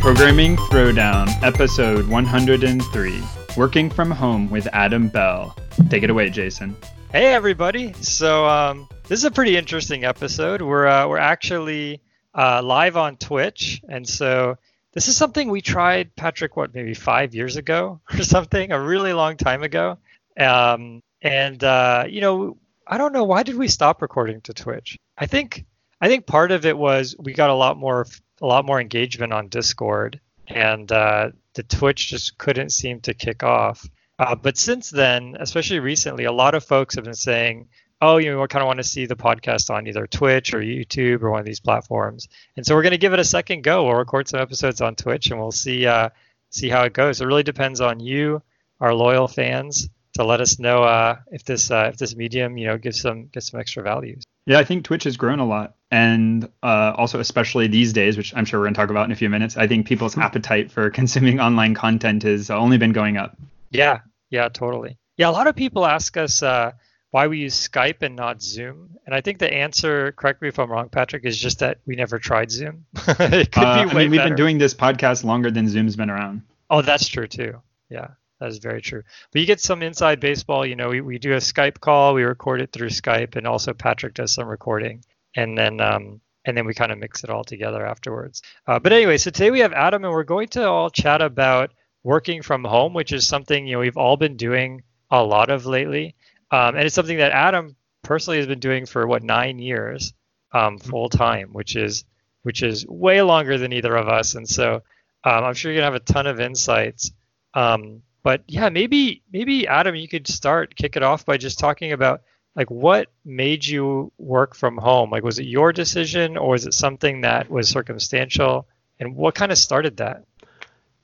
Programming Throwdown, episode 103 Working from Home with Adam Bell. Take it away, Jason. Hey, everybody. So, um, this is a pretty interesting episode. We're, uh, we're actually uh, live on Twitch. And so, this is something we tried, Patrick, what, maybe five years ago or something, a really long time ago. Um, and, uh, you know, I don't know, why did we stop recording to Twitch? I think. I think part of it was we got a lot more a lot more engagement on Discord, and uh, the Twitch just couldn't seem to kick off. Uh, but since then, especially recently, a lot of folks have been saying, "Oh, you know, kind of want to see the podcast on either Twitch or YouTube or one of these platforms." And so we're going to give it a second go. We'll record some episodes on Twitch, and we'll see uh, see how it goes. It really depends on you, our loyal fans, to let us know uh, if this uh, if this medium, you know, gives some gives some extra values. Yeah, I think Twitch has grown a lot, and uh, also especially these days, which I'm sure we're gonna talk about in a few minutes. I think people's appetite for consuming online content has only been going up. Yeah, yeah, totally. Yeah, a lot of people ask us uh, why we use Skype and not Zoom, and I think the answer, correct me if I'm wrong, Patrick, is just that we never tried Zoom. it could uh, be way I mean, we've been doing this podcast longer than Zoom's been around. Oh, that's true too. Yeah. That is very true. But you get some inside baseball. You know, we, we do a Skype call, we record it through Skype, and also Patrick does some recording, and then um, and then we kind of mix it all together afterwards. Uh, but anyway, so today we have Adam, and we're going to all chat about working from home, which is something you know we've all been doing a lot of lately, um, and it's something that Adam personally has been doing for what nine years um, mm-hmm. full time, which is which is way longer than either of us, and so um, I'm sure you're gonna have a ton of insights. Um, but yeah, maybe maybe Adam, you could start kick it off by just talking about like what made you work from home. Like, was it your decision or was it something that was circumstantial? And what kind of started that?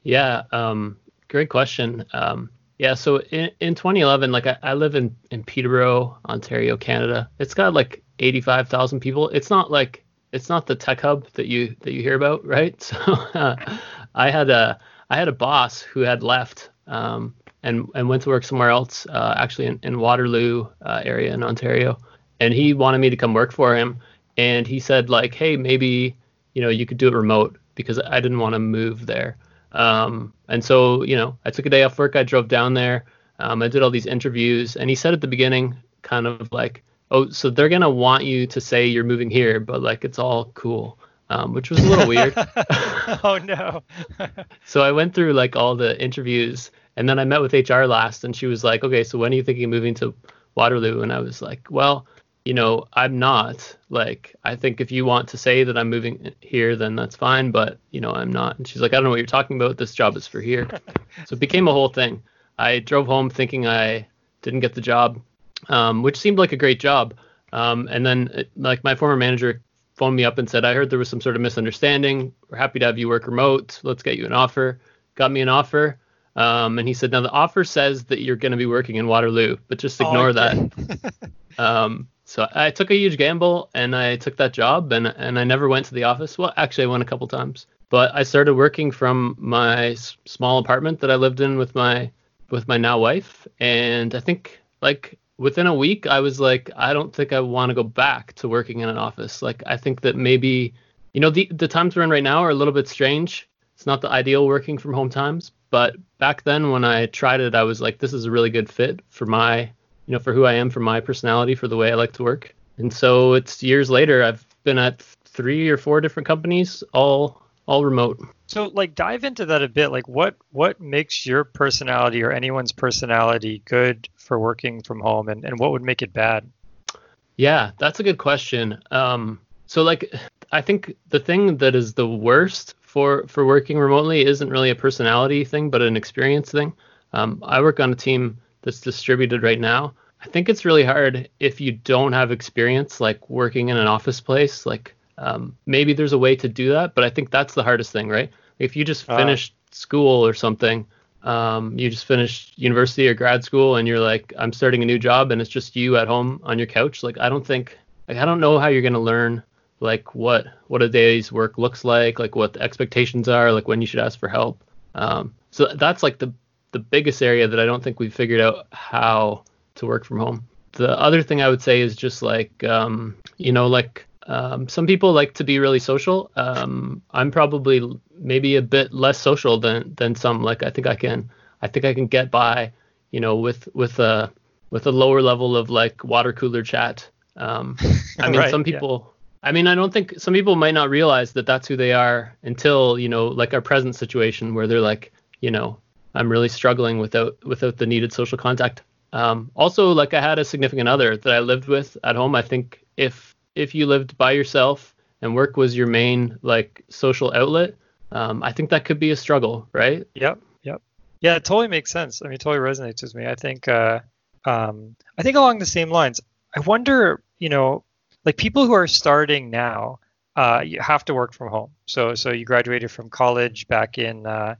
Yeah, um, great question. Um, yeah, so in, in 2011, like I, I live in, in Peterborough, Ontario, Canada. It's got like 85,000 people. It's not like it's not the tech hub that you that you hear about, right? So uh, I had a I had a boss who had left um, and and went to work somewhere else, uh, actually in, in Waterloo uh, area in Ontario. And he wanted me to come work for him. And he said like, hey, maybe you know you could do it remote because I didn't want to move there. Um, and so you know I took a day off work. I drove down there. Um, I did all these interviews, and he said at the beginning, kind of like, oh, so they're gonna want you to say you're moving here, but like it's all cool um, which was a little weird. oh no. so I went through like all the interviews, and then I met with HR last, and she was like, "Okay, so when are you thinking of moving to Waterloo?" And I was like, "Well, you know, I'm not. Like, I think if you want to say that I'm moving here, then that's fine, but you know, I'm not." And she's like, "I don't know what you're talking about. This job is for here." so it became a whole thing. I drove home thinking I didn't get the job, um, which seemed like a great job. Um, and then, like, my former manager phoned me up and said, I heard there was some sort of misunderstanding. We're happy to have you work remote. Let's get you an offer. Got me an offer. Um, and he said, now the offer says that you're going to be working in Waterloo, but just ignore oh, that. um, so I took a huge gamble and I took that job and, and I never went to the office. Well, actually, I went a couple times, but I started working from my s- small apartment that I lived in with my with my now wife. And I think like within a week, I was like, I don't think I want to go back to working in an office. Like, I think that maybe, you know, the the times we're in right now are a little bit strange. It's not the ideal working from home times, but back then when I tried it, I was like, this is a really good fit for my, you know, for who I am, for my personality, for the way I like to work. And so it's years later, I've been at three or four different companies, all all remote. So like dive into that a bit. Like what what makes your personality or anyone's personality good for working from home and, and what would make it bad? Yeah, that's a good question. Um, so like I think the thing that is the worst for for working remotely isn't really a personality thing, but an experience thing. Um, I work on a team that's distributed right now. I think it's really hard if you don't have experience like working in an office place. Like um, maybe there's a way to do that, but I think that's the hardest thing, right? If you just uh. finished uh, school or something, um, you just finished university or grad school, and you're like, I'm starting a new job, and it's just you at home on your couch. Like, I don't think, like, I don't know how you're gonna learn like what what a day's work looks like, like what the expectations are, like when you should ask for help. Um, so that's like the the biggest area that I don't think we've figured out how to work from home. The other thing I would say is just like um, you know like um, some people like to be really social. Um, I'm probably maybe a bit less social than than some. Like I think I can I think I can get by, you know, with with a with a lower level of like water cooler chat. Um, I mean, Right, some yeah. people. I mean, I don't think some people might not realize that that's who they are until you know, like our present situation where they're like, you know, I'm really struggling without without the needed social contact. Um, also, like I had a significant other that I lived with at home. I think if if you lived by yourself and work was your main like social outlet, um, I think that could be a struggle, right? Yep, yep. Yeah, it totally makes sense. I mean, it totally resonates with me. I think, uh, um, I think along the same lines. I wonder, you know, like people who are starting now, uh, you have to work from home. So, so you graduated from college back in, uh,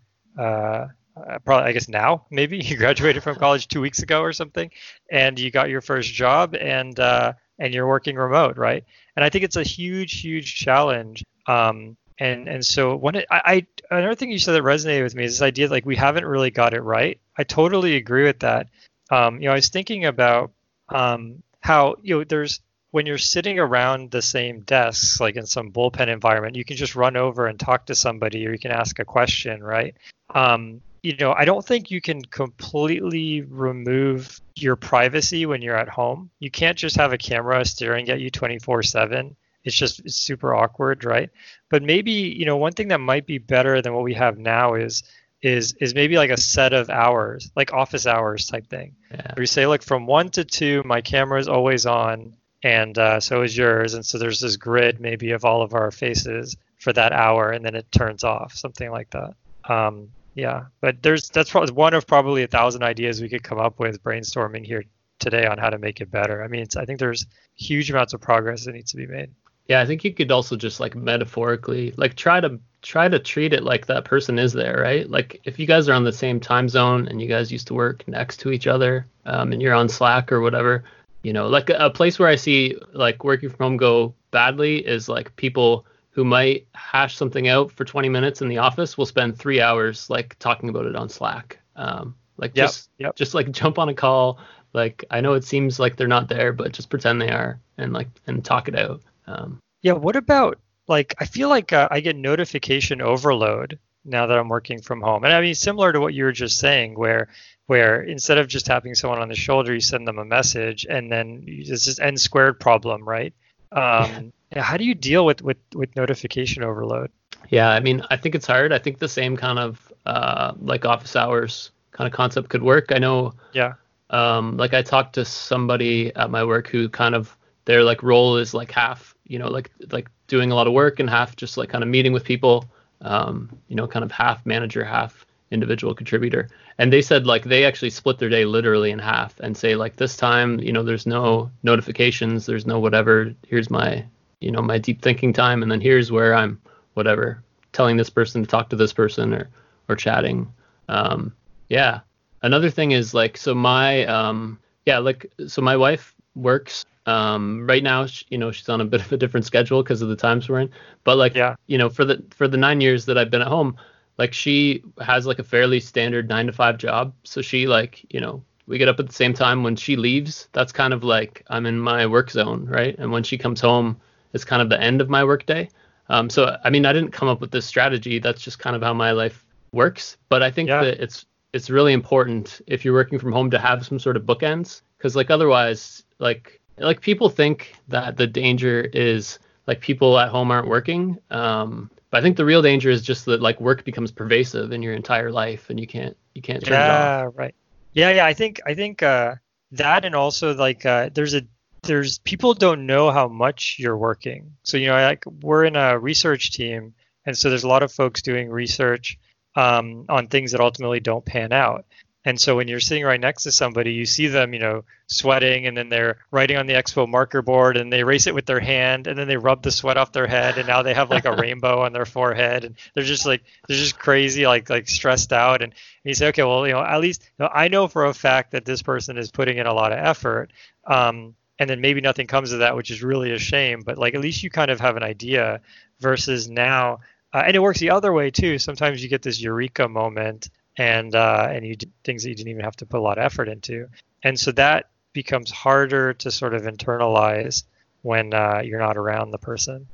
uh, probably I guess now maybe you graduated from college two weeks ago or something, and you got your first job and uh, and you're working remote, right? And I think it's a huge, huge challenge. Um, and and so one, I, I another thing you said that resonated with me is this idea like we haven't really got it right. I totally agree with that. Um, you know, I was thinking about um, how you know there's when you're sitting around the same desks, like in some bullpen environment, you can just run over and talk to somebody, or you can ask a question, right? Um, you know, I don't think you can completely remove your privacy when you're at home. You can't just have a camera staring at you 24/7. It's just it's super awkward, right? But maybe, you know, one thing that might be better than what we have now is is is maybe like a set of hours, like office hours type thing. Yeah. Where you say, look, from one to two, my camera is always on, and uh, so is yours. And so there's this grid maybe of all of our faces for that hour, and then it turns off, something like that. Um, yeah, but there's that's probably one of probably a thousand ideas we could come up with brainstorming here today on how to make it better. I mean, I think there's huge amounts of progress that needs to be made. Yeah, I think you could also just like metaphorically like try to try to treat it like that person is there, right? Like if you guys are on the same time zone and you guys used to work next to each other, um, and you're on Slack or whatever, you know, like a, a place where I see like working from home go badly is like people who might hash something out for 20 minutes in the office will spend three hours like talking about it on Slack. Um, like Yep, just yep. just like jump on a call. Like I know it seems like they're not there, but just pretend they are and like and talk it out. Um, Yeah, what about like I feel like uh, I get notification overload now that I'm working from home. And I mean similar to what you were just saying where where instead of just tapping someone on the shoulder, you send them a message and then it's this n squared problem, right? Um, yeah, how do you deal with, with with notification overload? Yeah, I mean, I think it's hard. I think the same kind of uh, like office hours kind of concept could work. I know, Yeah. um, like I talked to somebody at my work who kind of their like role is like half, you know, like like doing a lot of work and half just like kind of meeting with people, um, you know, kind of half manager, half individual contributor. And they said like they actually split their day literally in half and say like this time, you know, there's no notifications, there's no whatever. Here's my, you know, my deep thinking time, and then here's where I'm whatever telling this person to talk to this person or or chatting. Um, yeah. Another thing is like so my um yeah like so my wife works um right now sh you know she's on a bit of a different schedule because of the times we're in but like Yeah. you know for the for the nine years that I've been at home like she has like a fairly standard nine to five job so she like you know we get up at the same time when she leaves that's kind of like I'm in my work zone right and when she comes home it's kind of the end of my workday. um, so I mean, I didn't come up with this strategy. That's just kind of how my life works. But I think Yeah. that it's it's really important if you're working from home to have some sort of bookends, because like otherwise, like like people think that the danger is like people at home aren't working. Um, but I think the real danger is just that like work becomes pervasive in your entire life, and you can't you can't turn it off. Yeah, right. Yeah, yeah. I think I think uh, that and also like uh, there's a there's people don't know how much you're working. So you know, like we're in a research team, and so there's a lot of folks doing research um, on things that ultimately don't pan out. And so when you're sitting right next to somebody, you see them, you know, sweating, and then they're writing on the expo marker board, and they erase it with their hand, and then they rub the sweat off their head, and now they have like a rainbow on their forehead, and they're just like they're just crazy, like like stressed out, and and you say, okay, well, you know, at least you know, I know for a fact that this person is putting in a lot of effort, um, and then maybe nothing comes of that, which is really a shame. But like, at least you kind of have an idea. Versus now, uh, and it works the other way too. Sometimes you get this eureka moment and uh, and you things that you didn't even have to put a lot of effort into. And so that becomes harder to sort of internalize when uh, you're not around the person.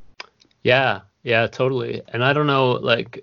Yeah, yeah, totally. And I don't know, like,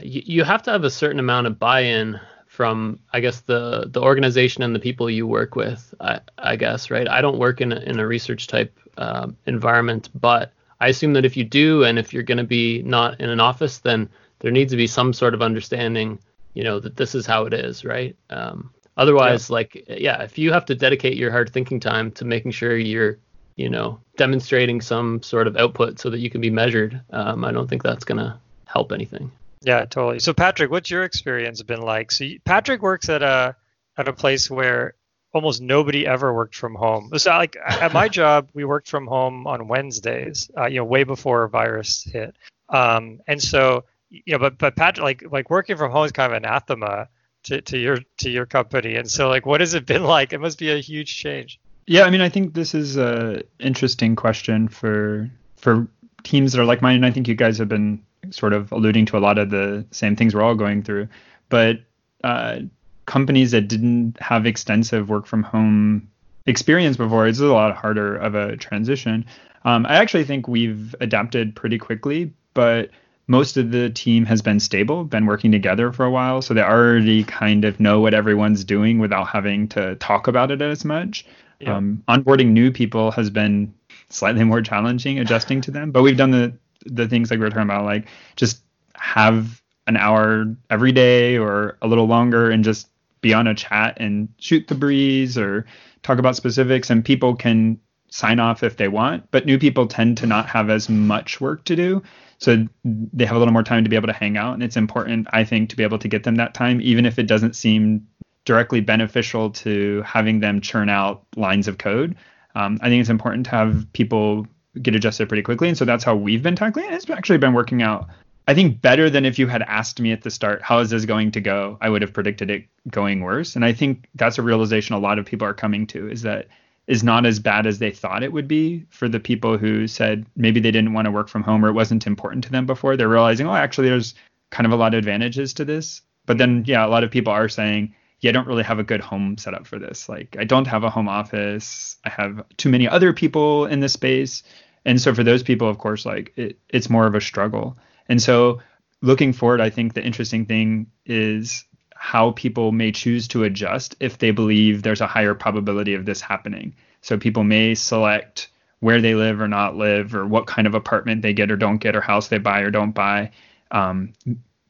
you have to have a certain amount of buy-in from, I guess, the the organization and the people you work with. I, I guess, right? I don't work in a, in a research type um, environment, but I assume that if you do, and if you're going to be not in an office, then there needs to be some sort of understanding, you know, that this is how it is, right? Um, otherwise, yeah. like, yeah, if you have to dedicate your hard thinking time to making sure you're you know, demonstrating some sort of output so that you can be measured, um, I don't think that's going to help anything. Yeah, totally. So Patrick, what's your experience been like? So you, Patrick works at a at a place where almost nobody ever worked from home. So like at my job, we worked from home on Wednesdays, uh, you know, way before virus hit. Um, and so, you know, but but Patrick, like like working from home is kind of anathema to, to your to your company. And so, like, what has it been like? It must be a huge change. Yeah, I mean, I think this is a interesting question for for teams that are like mine, and I think you guys have been sort of alluding to a lot of the same things we're all going through. But uh, companies that didn't have extensive work from home experience before, it's a lot harder of a transition. Um, I actually think we've adapted pretty quickly, but most of the team has been stable, been working together for a while, so they already kind of know what everyone's doing without having to talk about it as much. Yeah. Um, onboarding new people has been slightly more challenging, adjusting to them. But we've done the the things like we are talking about, like just have an hour every day or a little longer, and just be on a chat and shoot the breeze or talk about specifics, and people can sign off if they want. But new people tend to not have as much work to do. So they have a little more time to be able to hang out. And it's important, I think, to be able to get them that time, even if it doesn't seem directly beneficial to having them churn out lines of code. Um, I think it's important to have people get adjusted pretty quickly. And so that's how we've been tackling it. It's actually been working out, I think, better than if you had asked me at the start, how is this going to go? I would have predicted it going worse. And I think that's a realization a lot of people are coming to is that is not as bad as they thought it would be for the people who said maybe they didn't want to work from home or it wasn't important to them before. They're realizing, oh, actually, there's kind of a lot of advantages to this. But then, yeah, a lot of people are saying, yeah, I don't really have a good home setup for this. Like, I don't have a home office. I have too many other people in this space. And so for those people, of course, like it, it's more of a struggle. And so looking forward, I think the interesting thing is how people may choose to adjust if they believe there's a higher probability of this happening. So people may select where they live or not live, or what kind of apartment they get or don't get, or house they buy or don't buy. Um,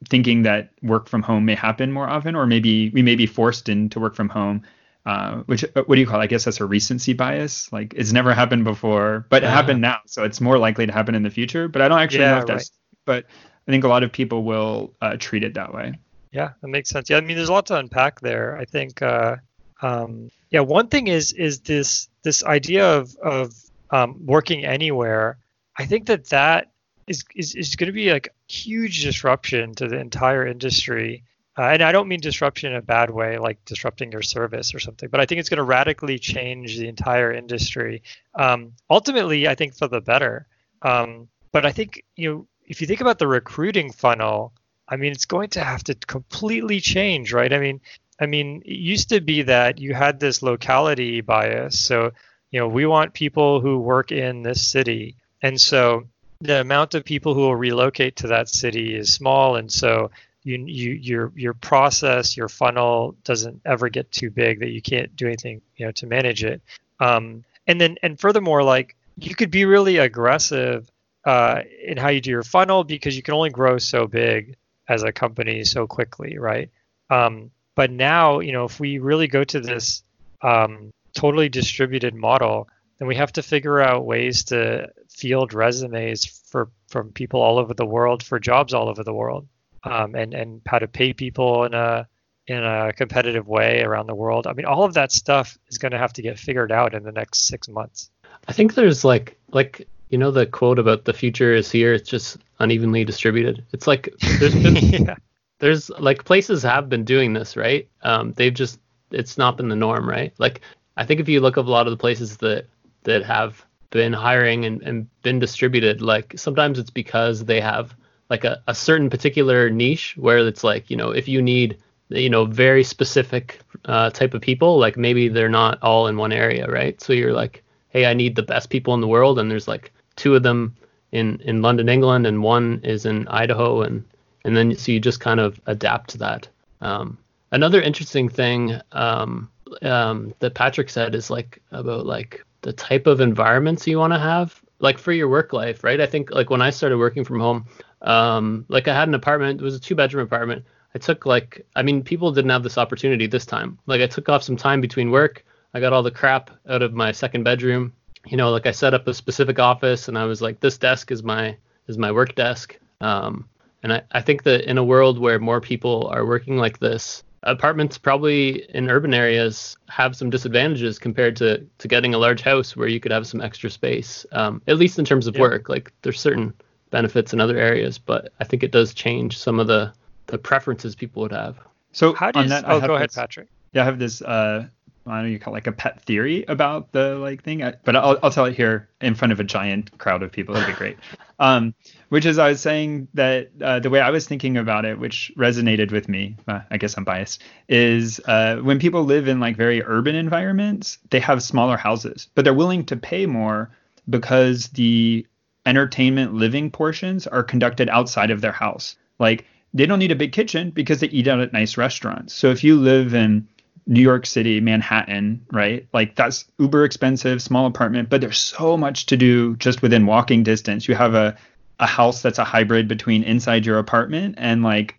thinking that work from home may happen more often, or maybe we may be forced into work from home. Uh, which uh, what do you call? It? I guess that's a recency bias. Like it's never happened before, but it happened now, so it's more likely to happen in the future. But I don't actually yeah, know if that's. Right. But I think a lot of people will uh, treat it that way. Yeah, that makes sense. Yeah, I mean, there's a lot to unpack there. I think, uh, um, yeah, one thing is is this this idea of of um, working anywhere. I think that that is is, is going to be like huge disruption to the entire industry. Uh, and I don't mean disruption in a bad way, like disrupting your service or something, but I think it's going to radically change the entire industry. Um, ultimately, I think for the better. Um, but I think you know if you think about the recruiting funnel, I mean it's going to have to completely change, right? I mean, I mean it used to be that you had this locality bias, so you know we want people who work in this city, and so the amount of people who will relocate to that city is small, and so you, you your your process, your funnel doesn't ever get too big that you can't do anything you know to manage it. Um, and then and furthermore, like you could be really aggressive uh, in how you do your funnel because you can only grow so big as a company so quickly, right? Um, but now, you know, if we really go to this um, totally distributed model, then we have to figure out ways to field resumes for from people all over the world for jobs all over the world, um, and and how to pay people in a in a competitive way around the world. I mean, all of that stuff is going to have to get figured out in the next six months. I think there's like like you know the quote about the future is here. It's just unevenly distributed. It's like there's been, yeah. there's like places have been doing this, right? Um, they've just it's not been the norm, right? Like I think if you look at a lot of the places that that have been hiring and, and been distributed, like sometimes it's because they have like a, a certain particular niche where it's like, you know, if you need you know very specific uh, type of people. Like maybe they're not all in one area, right? So you're like, hey, I need the best people in the world, and there's like two of them in in London, England, and one is in Idaho, and and then so you just kind of adapt to that. Um, another interesting thing um, um, that Patrick said is like about like the type of environments you want to have, like for your work life, right? I think like when I started working from home, um, like I had an apartment, it was a two bedroom apartment. I took like, I mean, people didn't have this opportunity this time. Like I took off some time between work. I got all the crap out of my second bedroom. You know, like I set up a specific office, and I was like, this desk is my is my work desk. Um, and I, I think that in a world where more people are working like this, apartments probably in urban areas have some disadvantages compared to to getting a large house where you could have some extra space. Um, at least in terms of work, like there's certain benefits in other areas, but I think it does change some of the the preferences people would have. So How do you? on that, oh, go ahead, this- Patrick. Yeah, I have this. Uh, I don't know you call it like a pet theory about the like thing, I- but I'll I'll tell it here in front of a giant crowd of people. It'd be great. Um, which is I was saying that uh, the way I was thinking about it, which resonated with me. Uh, I guess I'm biased. Is uh, when people live in like very urban environments, they have smaller houses, but they're willing to pay more because the entertainment living portions are conducted outside of their house. Like they don't need a big kitchen because they eat out at nice restaurants. So if you live in New York City, Manhattan, right? Like that's uber expensive, small apartment, but there's so much to do just within walking distance. You have a a house that's a hybrid between inside your apartment and like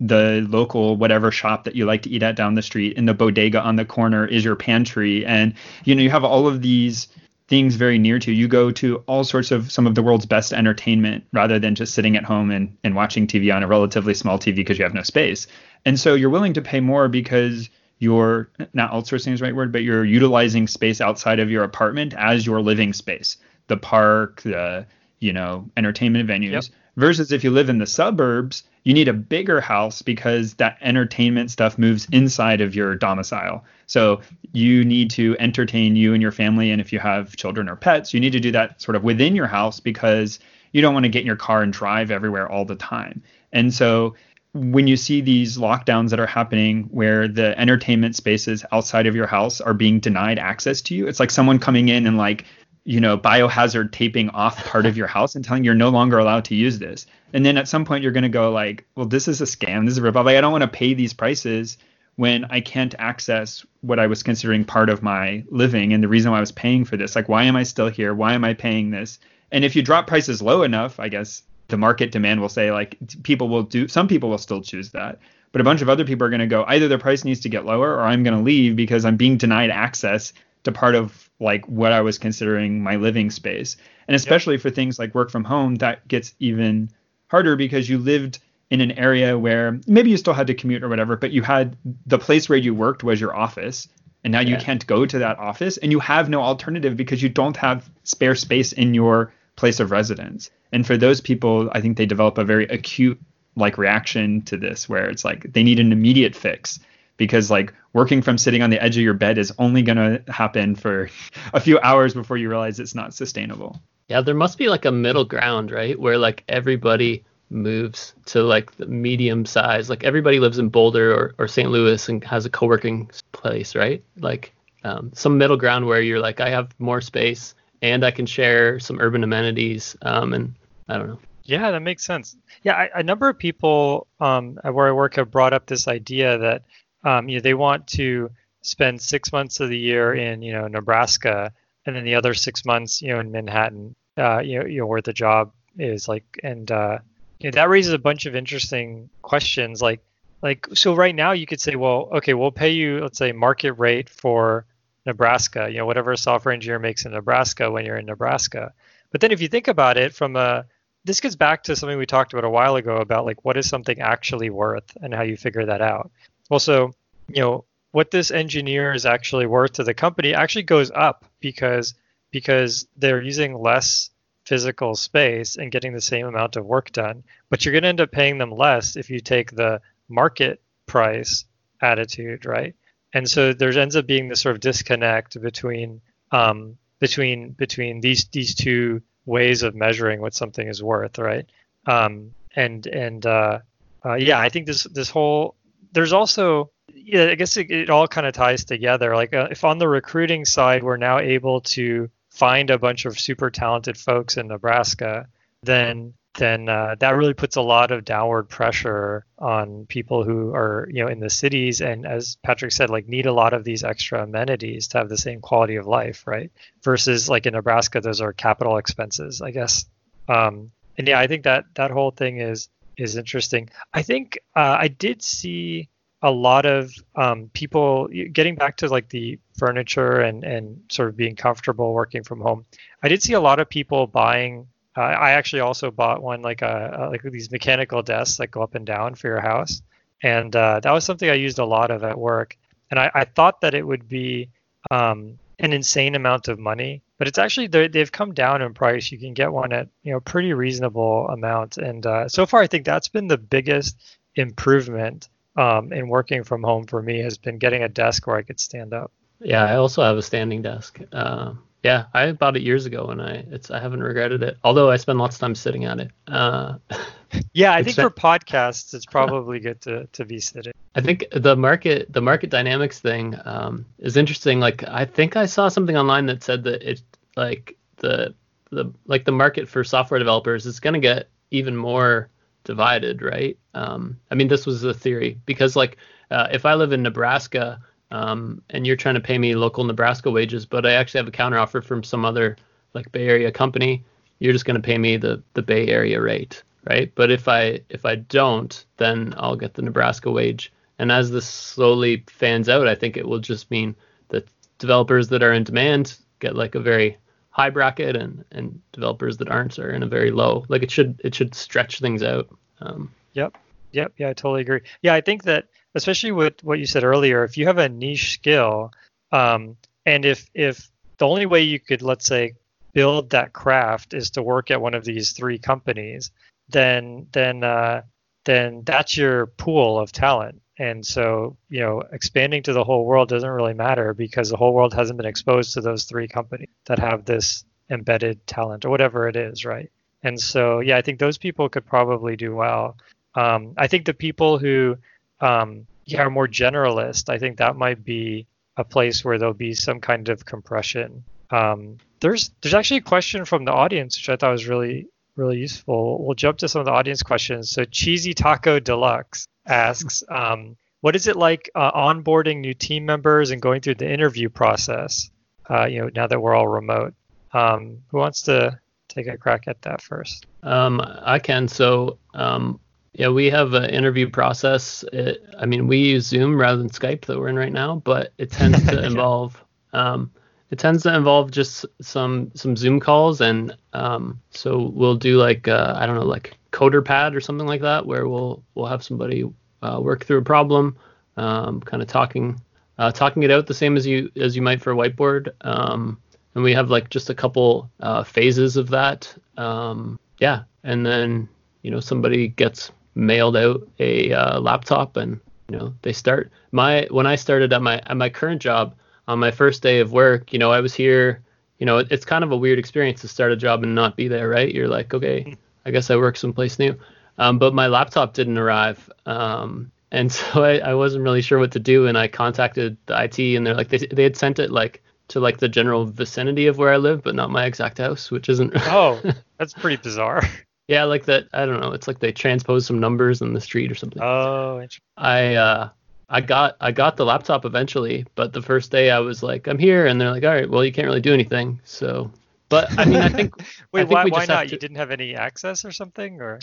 the local whatever shop that you like to eat at down the street and the bodega on the corner is your pantry and you know you have all of these things very near to you. You go to all sorts of some of the world's best entertainment rather than just sitting at home and, and watching TV on a relatively small TV because you have no space. And so you're willing to pay more because you're not outsourcing is the right word, but you're utilizing space outside of your apartment as your living space. The park, the you know, entertainment venues. Yep. Versus if you live in the suburbs, you need a bigger house because that entertainment stuff moves inside of your domicile. So you need to entertain you and your family. And if you have children or pets, you need to do that sort of within your house because you don't want to get in your car and drive everywhere all the time. And so when you see these lockdowns that are happening where the entertainment spaces outside of your house are being denied access to you, it's like someone coming in and like you know, biohazard taping off part of your house and telling you you're no longer allowed to use this. And then at some point you're going to go like, well, this is a scam. This is a ripoff. Like, I don't want to pay these prices when I can't access what I was considering part of my living and the reason why I was paying for this. Like, why am I still here? Why am I paying this? And if you drop prices low enough, I guess the market demand will say like people will do. Some people will still choose that. But a bunch of other people are going to go either the price needs to get lower or I'm going to leave because I'm being denied access to part of like what I was considering my living space. And especially for things like work from home, that gets even harder because you lived in an area where maybe you still had to commute or whatever, but you had the place where you worked was your office. And now you can't go to that office and you have no alternative because you don't have spare space in your place of residence. And for those people, I think they develop a very acute like reaction to this where it's like they need an immediate fix because like working from sitting on the edge of your bed is only going to happen for a few hours before you realize it's not sustainable. Yeah, there must be like a middle ground, right? Where like everybody moves to like the medium size. Like everybody lives in Boulder or, or St. Louis and has a co-working place, right? Like um, some middle ground where you're like, I have more space and I can share some urban amenities. Um, and I don't know. Yeah, that makes sense. Yeah, I, a number of people um, where I work have brought up this idea that um, you know they want to spend six months of the year in you know Nebraska, and then the other six months you know in Manhattan, uh, you know, you know where the job is like, and uh, you know, that raises a bunch of interesting questions. Like, like so right now you could say, well, okay, we'll pay you let's say market rate for Nebraska, you know whatever a software engineer makes in Nebraska when you're in Nebraska. But then if you think about it from a this gets back to something we talked about a while ago about like what is something actually worth and how you figure that out. Also, you know, what this engineer is actually worth to the company actually goes up because because they're using less physical space and getting the same amount of work done. But you're going to end up paying them less if you take the market price attitude, right? And so there ends up being this sort of disconnect between um, between between these these two ways of measuring what something is worth, right? Um, and and uh, uh, yeah, I think this this whole there's also yeah, I guess it, it all kind of ties together. Like uh, if on the recruiting side we're now able to find a bunch of super talented folks in Nebraska, then then uh, that really puts a lot of downward pressure on people who are you know in the cities. And as patrick said like need a lot of these extra amenities to have the same quality of life right? Versus like in nebraska those are capital expenses i guess. Um, and yeah i think that that whole thing is is interesting. I think uh, i did see a lot of um, people getting back to like the furniture and and sort of being comfortable working from home. I did see a lot of people buying uh, I actually also bought one like a, a, like these mechanical desks that go up and down for your house, and uh, that was something I used a lot of at work. And I, I thought that it would be um, an insane amount of money, but it's actually they've come down in price. You can get one at you know pretty reasonable amount, and uh, so far I think that's been the biggest improvement um, in working from home for me has been getting a desk where I could stand up. Yeah, I also have a standing desk. Uh, yeah, I bought it years ago, and I it's I haven't regretted it. Although I spend lots of time sitting at it. Uh, yeah, I think for podcasts, it's probably good to to be sitting. I think the market the market dynamics thing um, is interesting. Like I think I saw something online that said that it like the the like the market for software developers is going to get even more divided, right? Um, I mean, this was the theory because like uh, if I live in Nebraska um, and you're trying to pay me local Nebraska wages, but I actually have a counteroffer from some other like Bay Area company, you're just going to pay me the the Bay Area rate, right? But if I if I don't, then I'll get the Nebraska wage. And as this slowly fans out, I think it will just mean that developers that are in demand get like a very high bracket, and and developers that aren't are in a very low. Like it should it should stretch things out. Um, yep. Yep. Yeah, I totally agree. Yeah, I think that especially with what you said earlier, if you have a niche skill, um, and if if the only way you could let's say build that craft is to work at one of these three companies, then then uh, then that's your pool of talent. And so you know, expanding to the whole world doesn't really matter because the whole world hasn't been exposed to those three companies that have this embedded talent or whatever it is, right? And so yeah, I think those people could probably do well. Um, I think the people who um, yeah, are more generalist, I think that might be a place where there'll be some kind of compression. Um, there's there's actually a question from the audience which I thought was really really useful. We'll jump to some of the audience questions. So Cheesy Taco Deluxe asks, um, what is it like uh, onboarding new team members and going through the interview process? Uh, you know, now that we're all remote. Um, who wants to take a crack at that first? Um, I can. So um, yeah, we have an interview process. It, I mean, we use Zoom rather than Skype that we're in right now, but it tends to involve um, it tends to involve just some some Zoom calls, and um, so we'll do like uh, I don't know, like CoderPad or something like that, where we'll we'll have somebody uh, work through a problem, um, kind of talking uh, talking it out the same as you as you might for a whiteboard, um, and we have like just a couple uh, phases of that. Um, yeah, and then you know somebody gets mailed out a uh, laptop and you know they start my when I started at my at my current job on my first day of work you know I was here you know it, it's kind of a weird experience to start a job and not be there right? You're like okay I guess I work someplace new. Um, but my laptop didn't arrive um, and so I, I wasn't really sure what to do and I contacted the IT and they're like they, they had sent it like to like the general vicinity of where I live but not my exact house which isn't oh that's pretty bizarre yeah, like that. I don't know. It's like they transpose some numbers in the street or something. Oh, interesting. I uh, I got I got the laptop eventually, but the first day I was like, I'm here, and they're like, all right, well, you can't really do anything. So, but I mean, I think wait, I think why, we why not? To, you didn't have any access or something, or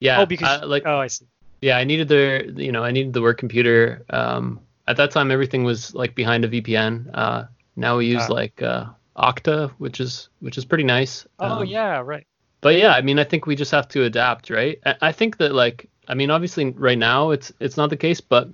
yeah, oh, because uh, like oh, I see. Yeah, I needed the you know I needed the work computer. Um, at that time, everything was like behind a VPN. Uh, now we use ah. like uh, Okta, which is which is pretty nice. Oh um, yeah, right but yeah, I mean, I think we just have to adapt, right? I think that like, I mean, obviously right now it's it's not the case, but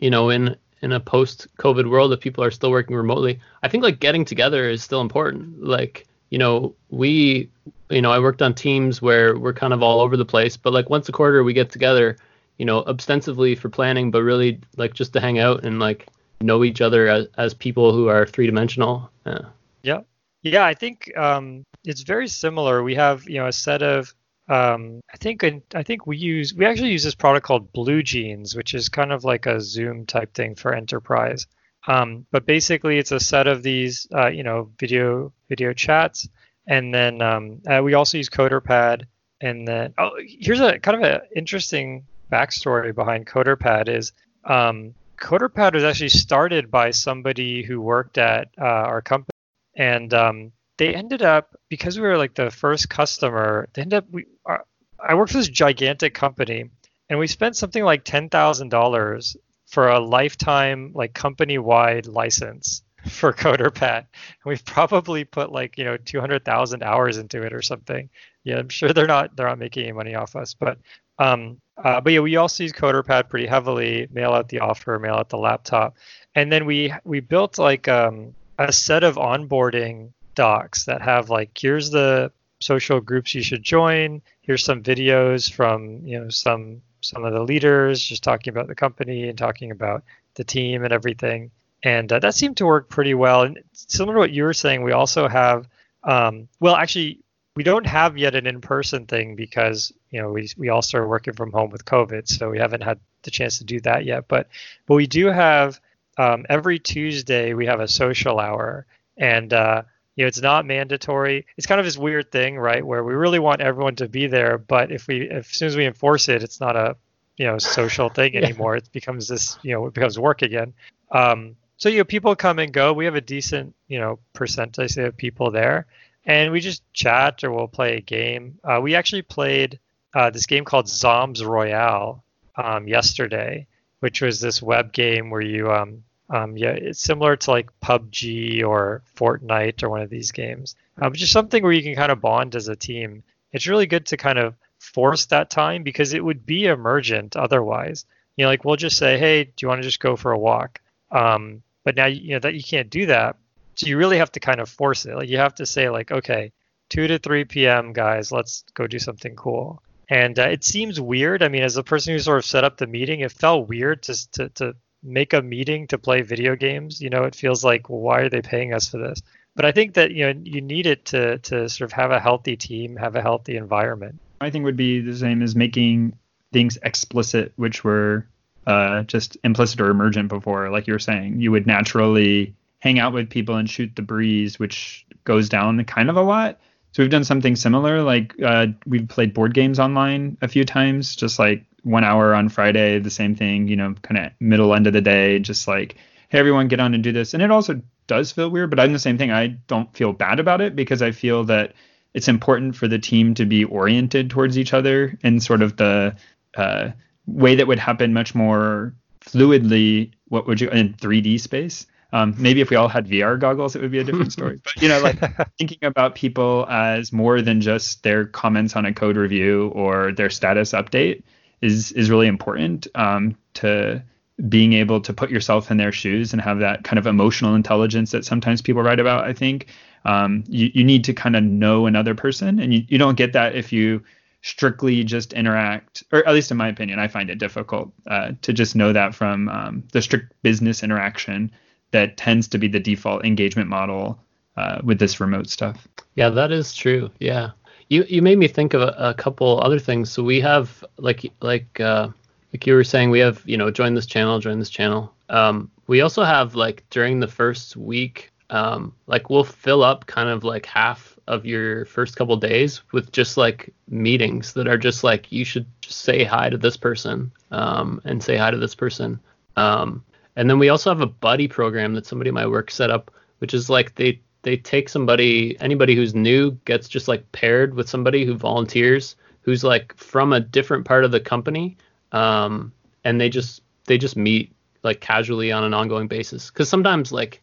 you know, in in a post-COVID world, if people are still working remotely, I think like getting together is still important. Like, you know, we, you know, I worked on teams where we're kind of all over the place, but like once a quarter we get together, you know, ostensibly for planning, but really like just to hang out and like know each other as, as people who are three-dimensional. Yeah. Yeah, yeah I think um, it's very similar. We have you know a set of um, I think I think we use we actually use this product called BlueJeans, which is kind of like a Zoom type thing for enterprise. Um, but basically, it's a set of these, uh, you know, video video chats, and then um, uh, we also use CoderPad. And then, oh, here's a kind of an interesting backstory behind CoderPad is um, CoderPad was actually started by somebody who worked at uh, our company, and um, they ended up because we were like the first customer. They ended up we. Uh, I worked for this gigantic company, and we spent something like ten thousand dollars for a lifetime like company wide license for CoderPad. And we've probably put like you know 200,000 hours into it or something. Yeah, I'm sure they're not they're not making any money off us, but um, uh, but yeah, we also use CoderPad pretty heavily. Mail out the offer, mail out the laptop, and then we we built like um, a set of onboarding docs that have like here's the social groups you should join. Here's some videos from you know some some of the leaders, just talking about the company and talking about the team and everything. And uh, that seemed to work pretty well. And similar to what you were saying, we also have, um, well, actually, we don't have yet an in-person thing because you know we we all started working from home with COVID, so we haven't had the chance to do that yet. But but we do have um, every Tuesday we have a social hour, and uh, you know it's not mandatory. It's kind of this weird thing right where we really want everyone to be there but if we if, as soon as we enforce it it's not a you know social thing anymore. It becomes this you know it becomes work again. Um, so you know people come and go. We have a decent you know percentage of people there. And we just chat or we'll play a game. Uh, we actually played uh, this game called zombs royale um, yesterday which was this web game where you um, um, yeah, it's similar to like PUBG or Fortnite or one of these games, but just something where you can kind of bond as a team. It's really good to kind of force that time because it would be emergent otherwise. You know, like we'll just say, hey, do you want to just go for a walk? Um, but now you know that you can't do that, so you really have to kind of force it. Like you have to say, like, okay, 2 to 3 p.m., guys, let's go do something cool. And uh, it seems weird. I mean, as a person who sort of set up the meeting, it felt weird to, to, to make a meeting to play video games. You know, it feels like, well, why are they paying us for this? But I think that you know you need it to to sort of have a healthy team, have a healthy environment. I think would be the same as making things explicit, which were uh, just implicit or emergent before. Like you were saying, you would naturally hang out with people and shoot the breeze, which goes down kind of a lot. So we've done something similar. Like uh, we've played board games online a few times, just like one hour on Friday, the same thing, you know, kind of middle end of the day, just like, hey, everyone get on and do this. And it also does feel weird, but I'm the same thing. I don't feel bad about it because I feel that it's important for the team to be oriented towards each other in sort of the uh, way that would happen much more fluidly. What would you in 3D space? Um, maybe if we all had VR goggles, it would be a different story. But you know, like thinking about people as more than just their comments on a code review or their status update, is is really important um, to being able to put yourself in their shoes and have that kind of emotional intelligence that sometimes people write about. I think um, you, you need to kind of know another person, and you, you don't get that if you strictly just interact, or at least in my opinion, I find it difficult uh, to just know that from um, the strict business interaction that tends to be the default engagement model uh, with this remote stuff. Yeah, that is true. Yeah. You you made me think of a, a couple other things. So we have like like uh, like you were saying, we have you know join this channel, join this channel. Um, we also have like during the first week, um, like we'll fill up kind of like half of your first couple days with just like meetings that are just like you should say hi to this person um, and say hi to this person. Um, and then we also have a buddy program that somebody at my work set up, which is like they they take somebody anybody who's new gets just like paired with somebody who volunteers who's like from a different part of the company um, and they just they just meet like casually on an ongoing basis. Because sometimes like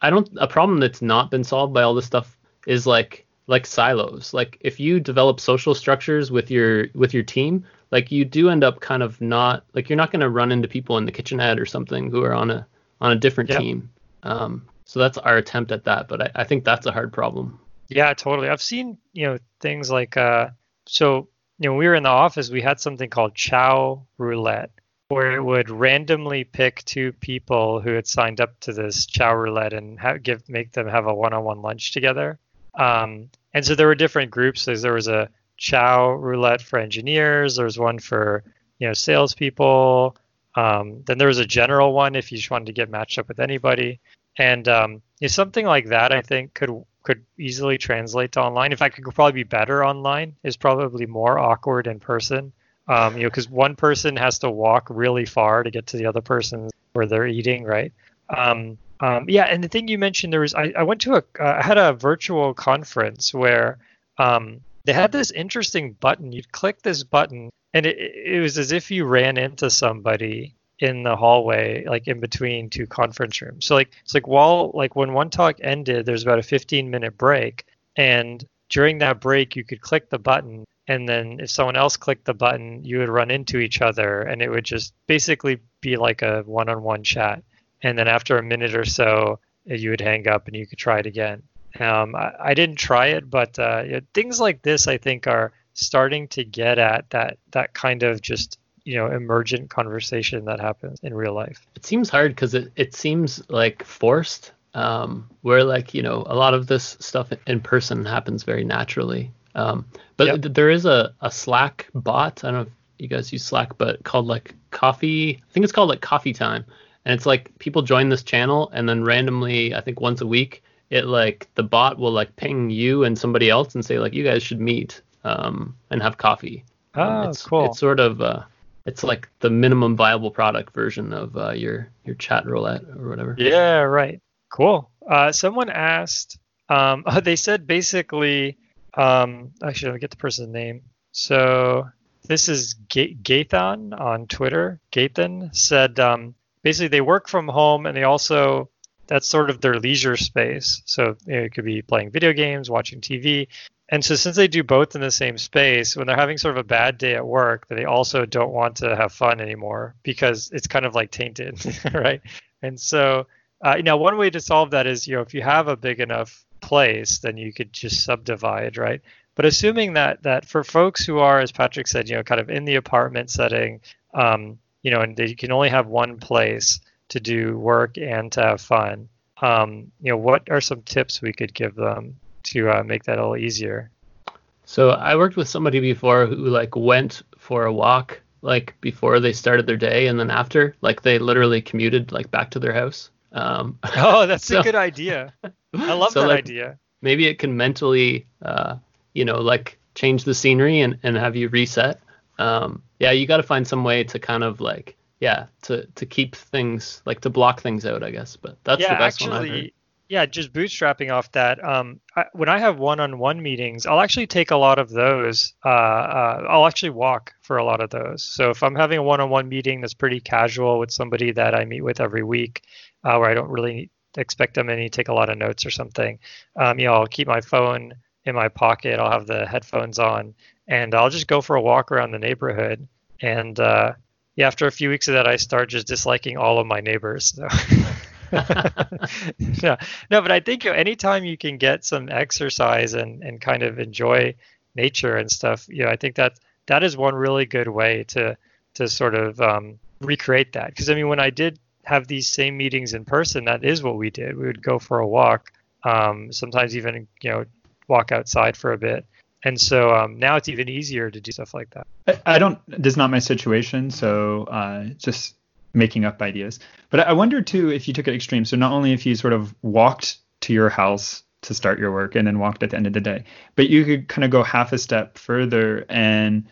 i don't a problem that's not been solved by all this stuff is like like silos. Like if you develop social structures with your with your team like you do end up kind of not like you're not going to run into people in the kitchenette or something who are on a on a different yep. team um, so that's our attempt at that, but I, I think that's a hard problem. Yeah, totally. I've seen you know things like uh, so you know we were in the office, we had something called Chow Roulette, where it would randomly pick two people who had signed up to this Chow Roulette and have, give make them have a one-on-one lunch together. Um, and so there were different groups. There was a Chow roulette for engineers. There's one for you know salespeople. Um, then there was a general one if you just wanted to get matched up with anybody. And um, something like that, I think, could could easily translate to online. In fact, it could probably be better online. Is probably more awkward in person. Um, you know, because one person has to walk really far to get to the other person where they're eating, right? Um, um, yeah, and the thing you mentioned, there was I, I went to a uh, I had a virtual conference where um, they had this interesting button. You'd click this button, and it, it was as if you ran into somebody in the hallway, like in between two conference rooms. So like it's like while like when one talk ended, there's about a 15 minute break, and during that break, you could click the button, and then if someone else clicked the button, you would run into each other, and it would just basically be like a one-on-one chat. And then after a minute or so, you would hang up and you could try it again. Um, I, I, didn't try it, but uh, you know, things like this, I think, are starting to get at that that kind of just you know emergent conversation that happens in real life. It seems hard because it, it seems like forced. Um, where like you know a lot of this stuff in person happens very naturally. Um, but yep. there is a, a Slack bot. I don't know if you guys use Slack, but called like Coffee. I think it's called like Coffee Time, and it's like people join this channel and then randomly, I think once a week, it like the bot will like ping you and somebody else and say like you guys should meet um, and have coffee. Oh, um, it's, cool. It's sort of uh, it's like the minimum viable product version of uh, your your chat roulette or whatever. Yeah, right. Cool. Uh, someone asked. Um, they said basically. Um, actually, let me get the person's name. So this is G- Gathon on Twitter. Gathan said um, basically they work from home and they also that's sort of their leisure space. So you know, it could be playing video games, watching TV. And so since they do both in the same space, when they're having sort of a bad day at work, they also don't want to have fun anymore because it's kind of like tainted, right? And so uh, you know one way to solve that is you know if you have a big enough place, then you could just subdivide, right? But assuming that that for folks who are, as Patrick said, you know, kind of in the apartment setting, um, you know, and they can only have one place to do work and to have fun. Um, you know, what are some tips we could give them to uh, make that a little easier? So I worked with somebody before who like went for a walk like before they started their day and then after like they literally commuted like back to their house. Um, oh, that's so, a good idea. I love so, that like, idea. Maybe it can mentally, uh, you know, like change the scenery and, and have you reset um, yeah, you got to find some way to kind of like yeah to to keep things like to block things out, I guess. But that's yeah, the best actually, one I've heard. Yeah, just bootstrapping off that. Um, I, when I have one-on-one meetings, I'll actually take a lot of those. Uh, uh, I'll actually walk for a lot of those. So if I'm having a one-on-one meeting that's pretty casual with somebody that I meet with every week, uh, where I don't really expect them to take a lot of notes or something, um, you know, I'll keep my phone in my pocket. I'll have the headphones on, and I'll just go for a walk around the neighborhood. And uh, yeah, after a few weeks of that, I start just disliking all of my neighbors. So. no, no, but I think anytime you can get some exercise and, and kind of enjoy nature and stuff, you know, I think that that is one really good way to to sort of um, recreate that. Because I mean, when I did have these same meetings in person, that is what we did. We would go for a walk, um, sometimes even you know walk outside for a bit, and so um, now it's even easier to do stuff like that. I, I don't. This is not my situation, so uh, just making up ideas. But I wonder too if you took it extreme. So not only if you sort of walked to your house to start your work and then walked at the end of the day, but you could kind of go half a step further and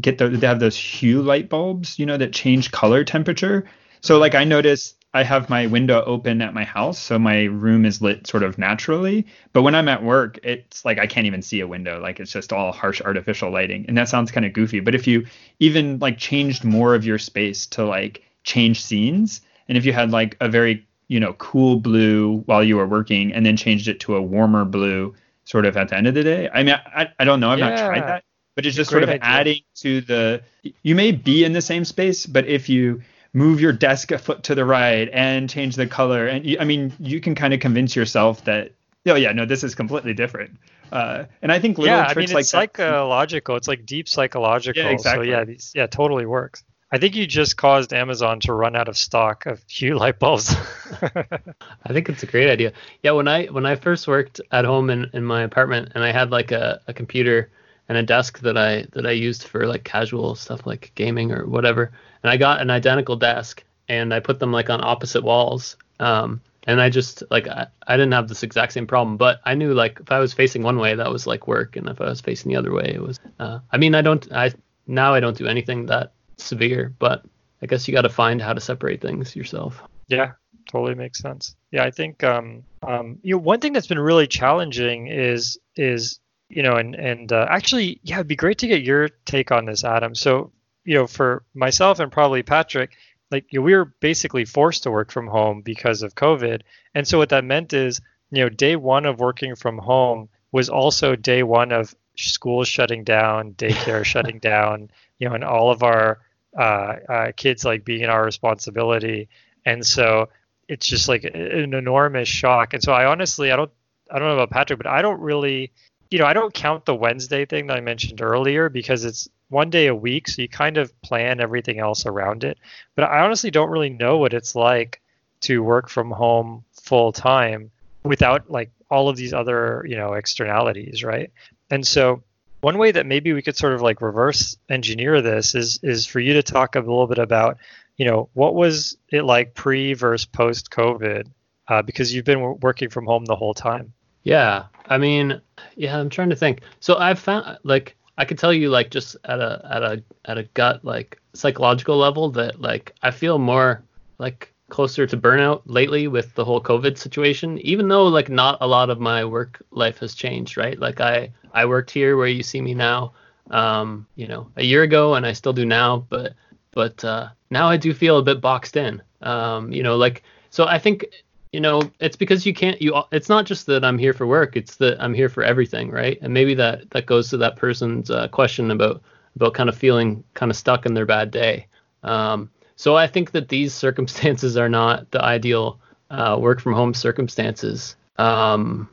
get the they have those hue light bulbs, you know, that change color temperature. So like I noticed I have my window open at my house, so my room is lit sort of naturally. But when I'm at work, it's like I can't even see a window. Like it's just all harsh artificial lighting. And that sounds kind of goofy. But if you even like changed more of your space to like change scenes, and if you had like a very, you know, cool blue while you were working and then changed it to a warmer blue sort of at the end of the day. I mean, I, I don't know. I've yeah. not tried that. But it's just sort of idea. adding to the you may be in the same space, but if you move your desk a foot to the right and change the color. And you, I mean, you can kind of convince yourself that, oh yeah, no, this is completely different. Uh, and I think little yeah, tricks I mean, it's like psychological. It's like deep psychological. Yeah, exactly. So yeah, these, yeah, totally works. I think you just caused Amazon to run out of stock of Hue light bulbs. I think it's a great idea. Yeah, when I when I first worked at home in, in my apartment and I had like a, a computer and a desk that I that I used for like casual stuff like gaming or whatever. And I got an identical desk and I put them like on opposite walls. Um, and I just like I, I didn't have this exact same problem, but I knew like if I was facing one way, that was like work, and if I was facing the other way, it was. Uh, I mean, I don't. I now I don't do anything that severe, but I guess you got to find how to separate things yourself. Yeah, totally makes sense. Yeah, I think um, um, you know one thing that's been really challenging is is you know and and uh, actually yeah, it'd be great to get your take on this, Adam. So you know for myself and probably Patrick, like you know, we were basically forced to work from home because of COVID, and so what that meant is you know day one of working from home was also day one of schools shutting down, daycare shutting down, you know, and all of our uh, uh, kids like being our responsibility. And so it's just like an enormous shock. And so I honestly, I don't, I don't know about Patrick, but I don't really, you know, I don't count the Wednesday thing that I mentioned earlier because it's one day a week, so you kind of plan everything else around it. But I honestly don't really know what it's like to work from home full time without like all of these other, you know, externalities, right? And so one way that maybe we could sort of like reverse engineer this is is for you to talk a little bit about you know what was it like pre versus post covid uh, because you've been working from home the whole time yeah i mean yeah i'm trying to think so i've found like i could tell you like just at a at a at a gut like psychological level that like i feel more like closer to burnout lately with the whole covid situation even though like not a lot of my work life has changed right like i i worked here where you see me now um you know a year ago and i still do now but but uh now I do feel a bit boxed in. Um, you know, like so I think you know it's because you can't you it's not just that i'm here for work it's that i'm here for everything right? And maybe that that goes to that person's uh, question about about kind of feeling kind of stuck in their bad day. Um, so i think that these circumstances are not the ideal uh, work from home circumstances. Um,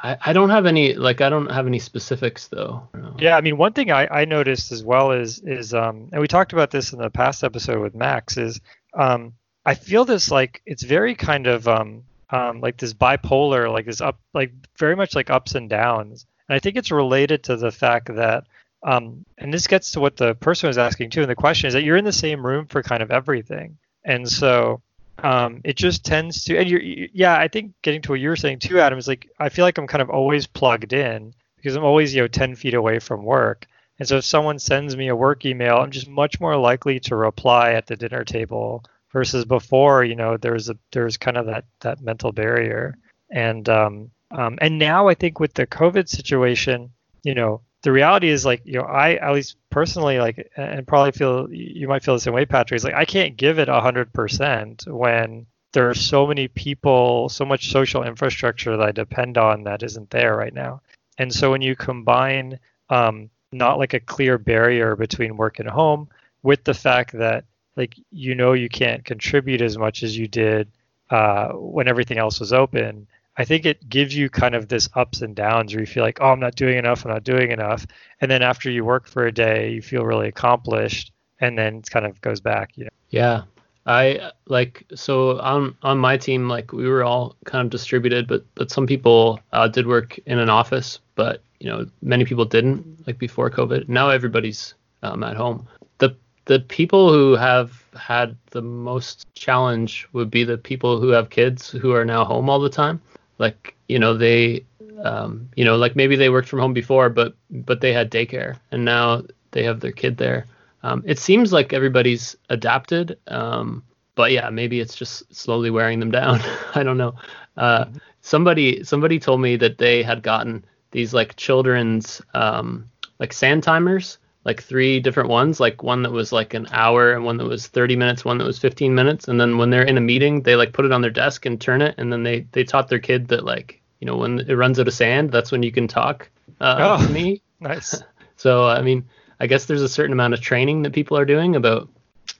I, I don't have any like I don't have any specifics though. Yeah, I mean one thing I, I noticed as well is is um and we talked about this in the past episode with Max is um I feel this like it's very kind of um um like this bipolar like this up like very much like ups and downs. And I think it's related to the fact that um and this gets to what the person was asking too and the question is that you're in the same room for kind of everything. And so um, it just tends to and you're yeah i think getting to what you were saying too adam is like i feel like i'm kind of always plugged in because i'm always you know 10 feet away from work. And so if someone sends me a work email i'm just much more likely to reply at the dinner table versus before you know there's a there's kind of that that mental barrier. And um, um and now i think with the covid situation you know the reality is like you know i at least personally like and probably feel you might feel the same way patrick is like i can't give it 100% when there are so many people so much social infrastructure that i depend on that isn't there right now. And so when you combine um, not like a clear barrier between work and home with the fact that like you know you can't contribute as much as you did uh, when everything else was open I think it gives you kind of this ups and downs where you feel like, oh, I'm not doing enough, I'm not doing enough. And then after you work for a day, you feel really accomplished and then it kind of goes back, you know. Yeah. I like so on on my team like we were all kind of distributed but but some people uh, did work in an office but you know many people didn't like before COVID now everybody's um, at home the the people who have had the most challenge would be the people who have kids who are now home all the time. Like you know they um, you know like maybe they worked from home before but but they had daycare and now they have their kid there. Um, it seems like everybody's adapted um, but yeah maybe it's just slowly wearing them down. I don't know. Uh, somebody somebody told me that they had gotten these like children's um, like sand timers like three different ones, like one that was like an hour and one that was 30 minutes, one that was 15 minutes. And then when they're in a meeting, they like put it on their desk and turn it. And then they, they taught their kid that like, you know, when it runs out of sand, that's when you can talk uh, oh, to me. Nice. so, I mean, I guess there's a certain amount of training that people are doing about,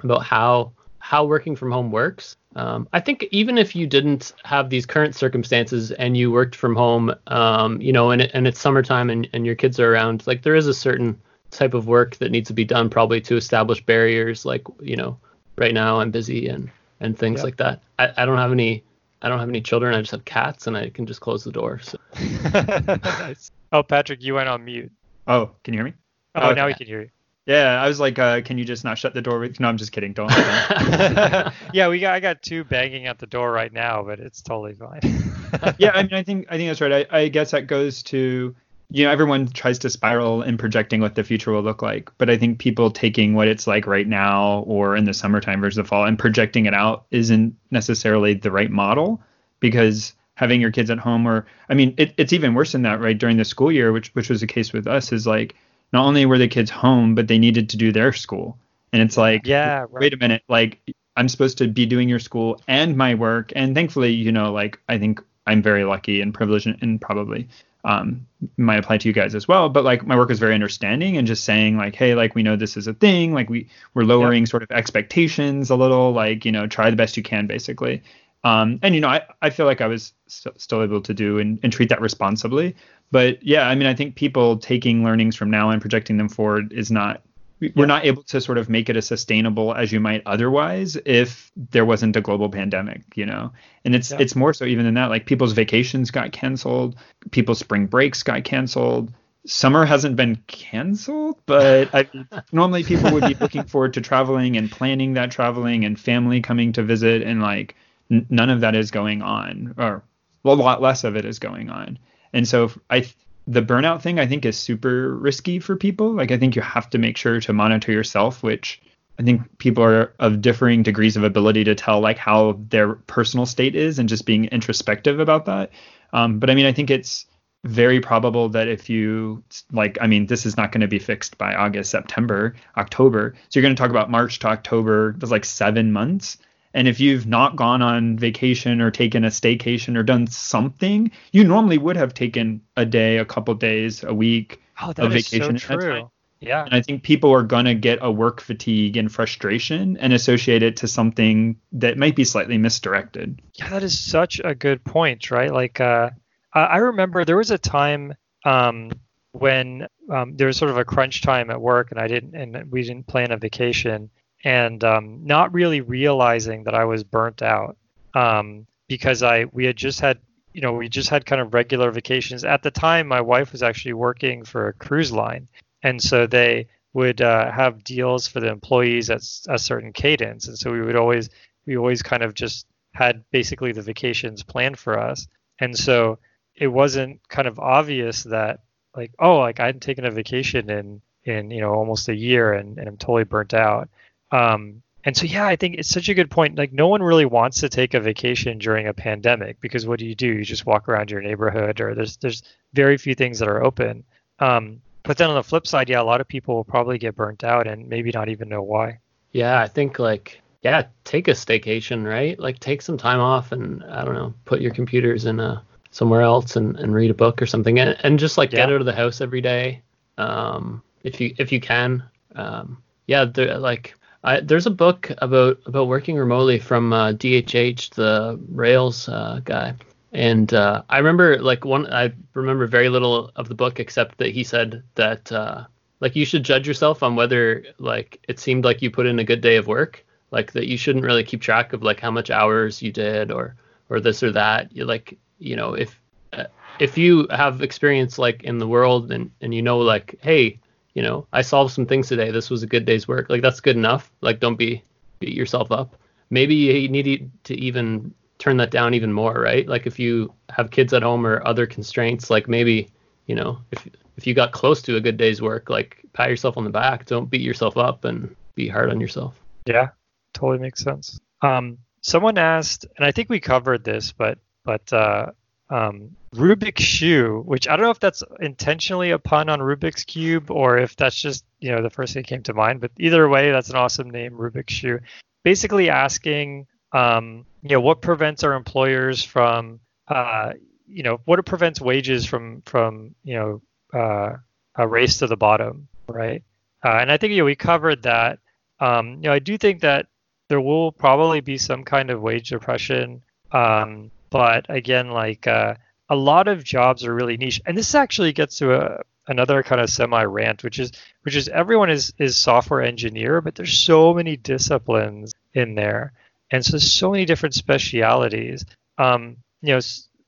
about how, how working from home works. Um, I think even if you didn't have these current circumstances and you worked from home, um, you know, and, and it's summertime and, and your kids are around, like there is a certain type of work that needs to be done probably to establish barriers like you know right now i'm busy and and things yep. like that I, I don't have any i don't have any children i just have cats and i can just close the door so nice. oh patrick you went on mute Oh, can you hear me? Oh, Okay. now we can hear you. Yeah, I was like, uh, can you just not shut the door? With... No, I'm just kidding. Don't. yeah, we got I got two banging at the door right now, but it's totally fine. yeah, I mean, I think I think that's right. I, I guess that goes to you know everyone tries to spiral in projecting what the future will look like, but I think people taking what it's like right now or in the summertime versus the fall and projecting it out isn't necessarily the right model because having your kids at home or I mean, it, it's even worse than that, right? During the school year, which which was the case with us, is like not only were the kids home, but they needed to do their school, and it's like, yeah, right. wait a minute, like I'm supposed to be doing your school and my work, and thankfully, you know, like I think I'm very lucky and privileged, and, and probably um, might apply to you guys as well. But like my work is very understanding and just saying like, hey, like we know this is a thing, like we we're lowering sort of expectations a little, like you know, try the best you can, basically. Um, and you know, I, I feel like I was st- still able to do and, and treat that responsibly. But yeah, I mean, I think people taking learnings from now and projecting them forward is not we- we're not able to sort of make it as sustainable as you might otherwise if there wasn't a global pandemic, you know. And it's Yeah. it's more so even than that. Like people's vacations got canceled, people's spring breaks got canceled. Summer hasn't been canceled, but I, normally people would be looking forward to traveling and planning that traveling and family coming to visit, and like n- none of that is going on, or well, a lot less of it is going on. And so if- I the burnout thing I think is super risky for people. Like I think you have to make sure to monitor yourself, which I think people are of differing degrees of ability to tell like how their personal state is and just being introspective about that. Um, but I mean, I think it's very probable that if you like, I mean, this is not going to be fixed by August, September, October. So you're going to talk about March to October. That's like seven months. And if you've not gone on vacation or taken a staycation or done something, you normally would have taken a day, a couple days, a week. Oh, of that is vacation so true. Yeah. And I think people are going to get a work fatigue and frustration and associate it to something that might be slightly misdirected. Yeah, that is such a good point, right? Like, uh, I I remember there was a time um, when um, there was sort of a crunch time at work, and I didn't, and we didn't plan a vacation, and um, not really realizing that I was burnt out um, because I we had just had, you know, we just had kind of regular vacations. At the time, my wife was actually working for a cruise line, and so they would uh, have deals for the employees at a certain cadence, and so we would always we always kind of just had basically the vacations planned for us. And so it wasn't kind of obvious that like, oh, like I hadn't taken a vacation in in, you know, almost a year and, and I'm totally burnt out. Um and so yeah, I think it's such a good point. Like no one really wants to take a vacation during a pandemic because what do you do? You just walk around your neighborhood or there's there's very few things that are open. Um but then on the flip side, yeah, a lot of people will probably get burnt out and maybe not even know why. Yeah, I think like yeah, take a staycation, right? Like take some time off and I don't know, put your computers in a somewhere else and, and read a book or something and, and just like get out of the house every day. Um if you if you can. Um yeah, like I, there's a book about about working remotely from uh, DHH, the Rails uh, guy, and uh, I remember like one. I remember very little of the book except that he said that uh, like you should judge yourself on whether like it seemed like you put in a good day of work, like that you shouldn't really keep track of like how much hours you did or or this or that. You like you know if uh, if you have experience like in the world and and you know like hey you know, I solved some things today. This was a good day's work. Like that's good enough. Like don't be beat yourself up. Maybe you need to even turn that down even more, right? Like if you have kids at home or other constraints, like maybe, you know, if if you got close to a good day's work, like pat yourself on the back. Don't beat yourself up and be hard on yourself. Yeah, totally makes sense. Um, someone asked, and I think we covered this, but but uh, um, Rubik's shoe, which I don't know if that's intentionally a pun on Rubik's cube or if that's just you know the first thing that came to mind. But either way, that's an awesome name, Rubik's shoe. Basically asking, um, you know, what prevents our employers from, uh, you know, what prevents wages from from you know uh, a race to the bottom, right? Uh, and I think you know, we covered that. Um, you know, I do think that there will probably be some kind of wage depression. Um, but again, like uh, a lot of jobs are really niche, and this actually gets to a, another kind of semi rant, which is which is everyone is is software engineer, but there's so many disciplines in there, and so so many different specialities. Um, you know,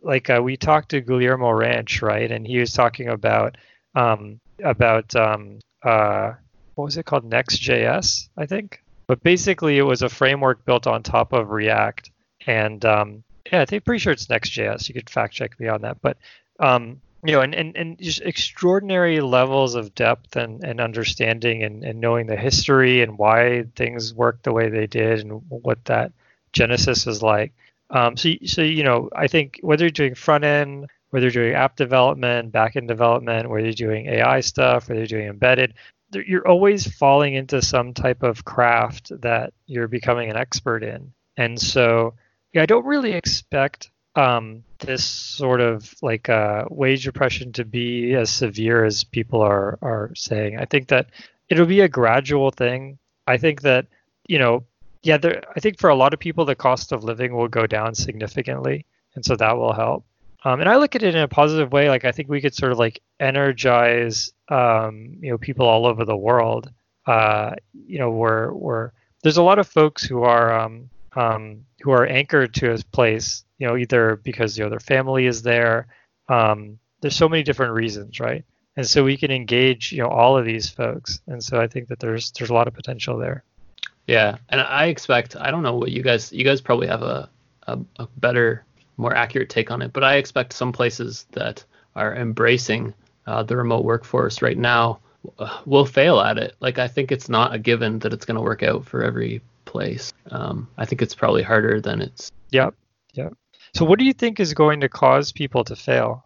like uh, we talked to Guillermo Rauch, right, and he was talking about um, about um, uh, what was it called Next.js, I think. But basically, it was a framework built on top of React, and um, yeah, I think pretty sure it's Next.js. You could fact check me on that, but um, you know, and, and, and just extraordinary levels of depth and, and understanding and, and knowing the history and why things worked the way they did and what that genesis is like. Um, so, so you know, I think whether you're doing front end, whether you're doing app development, back end development, whether you're doing AI stuff, whether you're doing embedded, you're always falling into some type of craft that you're becoming an expert in. And so, yeah, I don't really expect um, this sort of like uh, wage oppression to be as severe as people are are saying. I think that it'll be a gradual thing. I think that you know, yeah, there. I think for a lot of people, the cost of living will go down significantly, and so that will help. Um, and I look at it in a positive way. Like I think we could sort of like energize, um, you know, people all over the world. Uh, you know, where where there's a lot of folks who are um, um, who are anchored to a place you know, either because you know their family is there. Um, there's so many different reasons, right? And so we can engage, you know, all of these folks. And so I think that there's there's a lot of potential there. Yeah, and I expect I don't know what you guys you guys probably have a a, a better, more accurate take on it, but I expect some places that are embracing uh, the remote workforce right now uh, will fail at it. Like I think it's not a given that it's going to work out for every place. Um, I think it's probably harder than it's. Yep. Yep. So, what do you think is going to cause people to fail?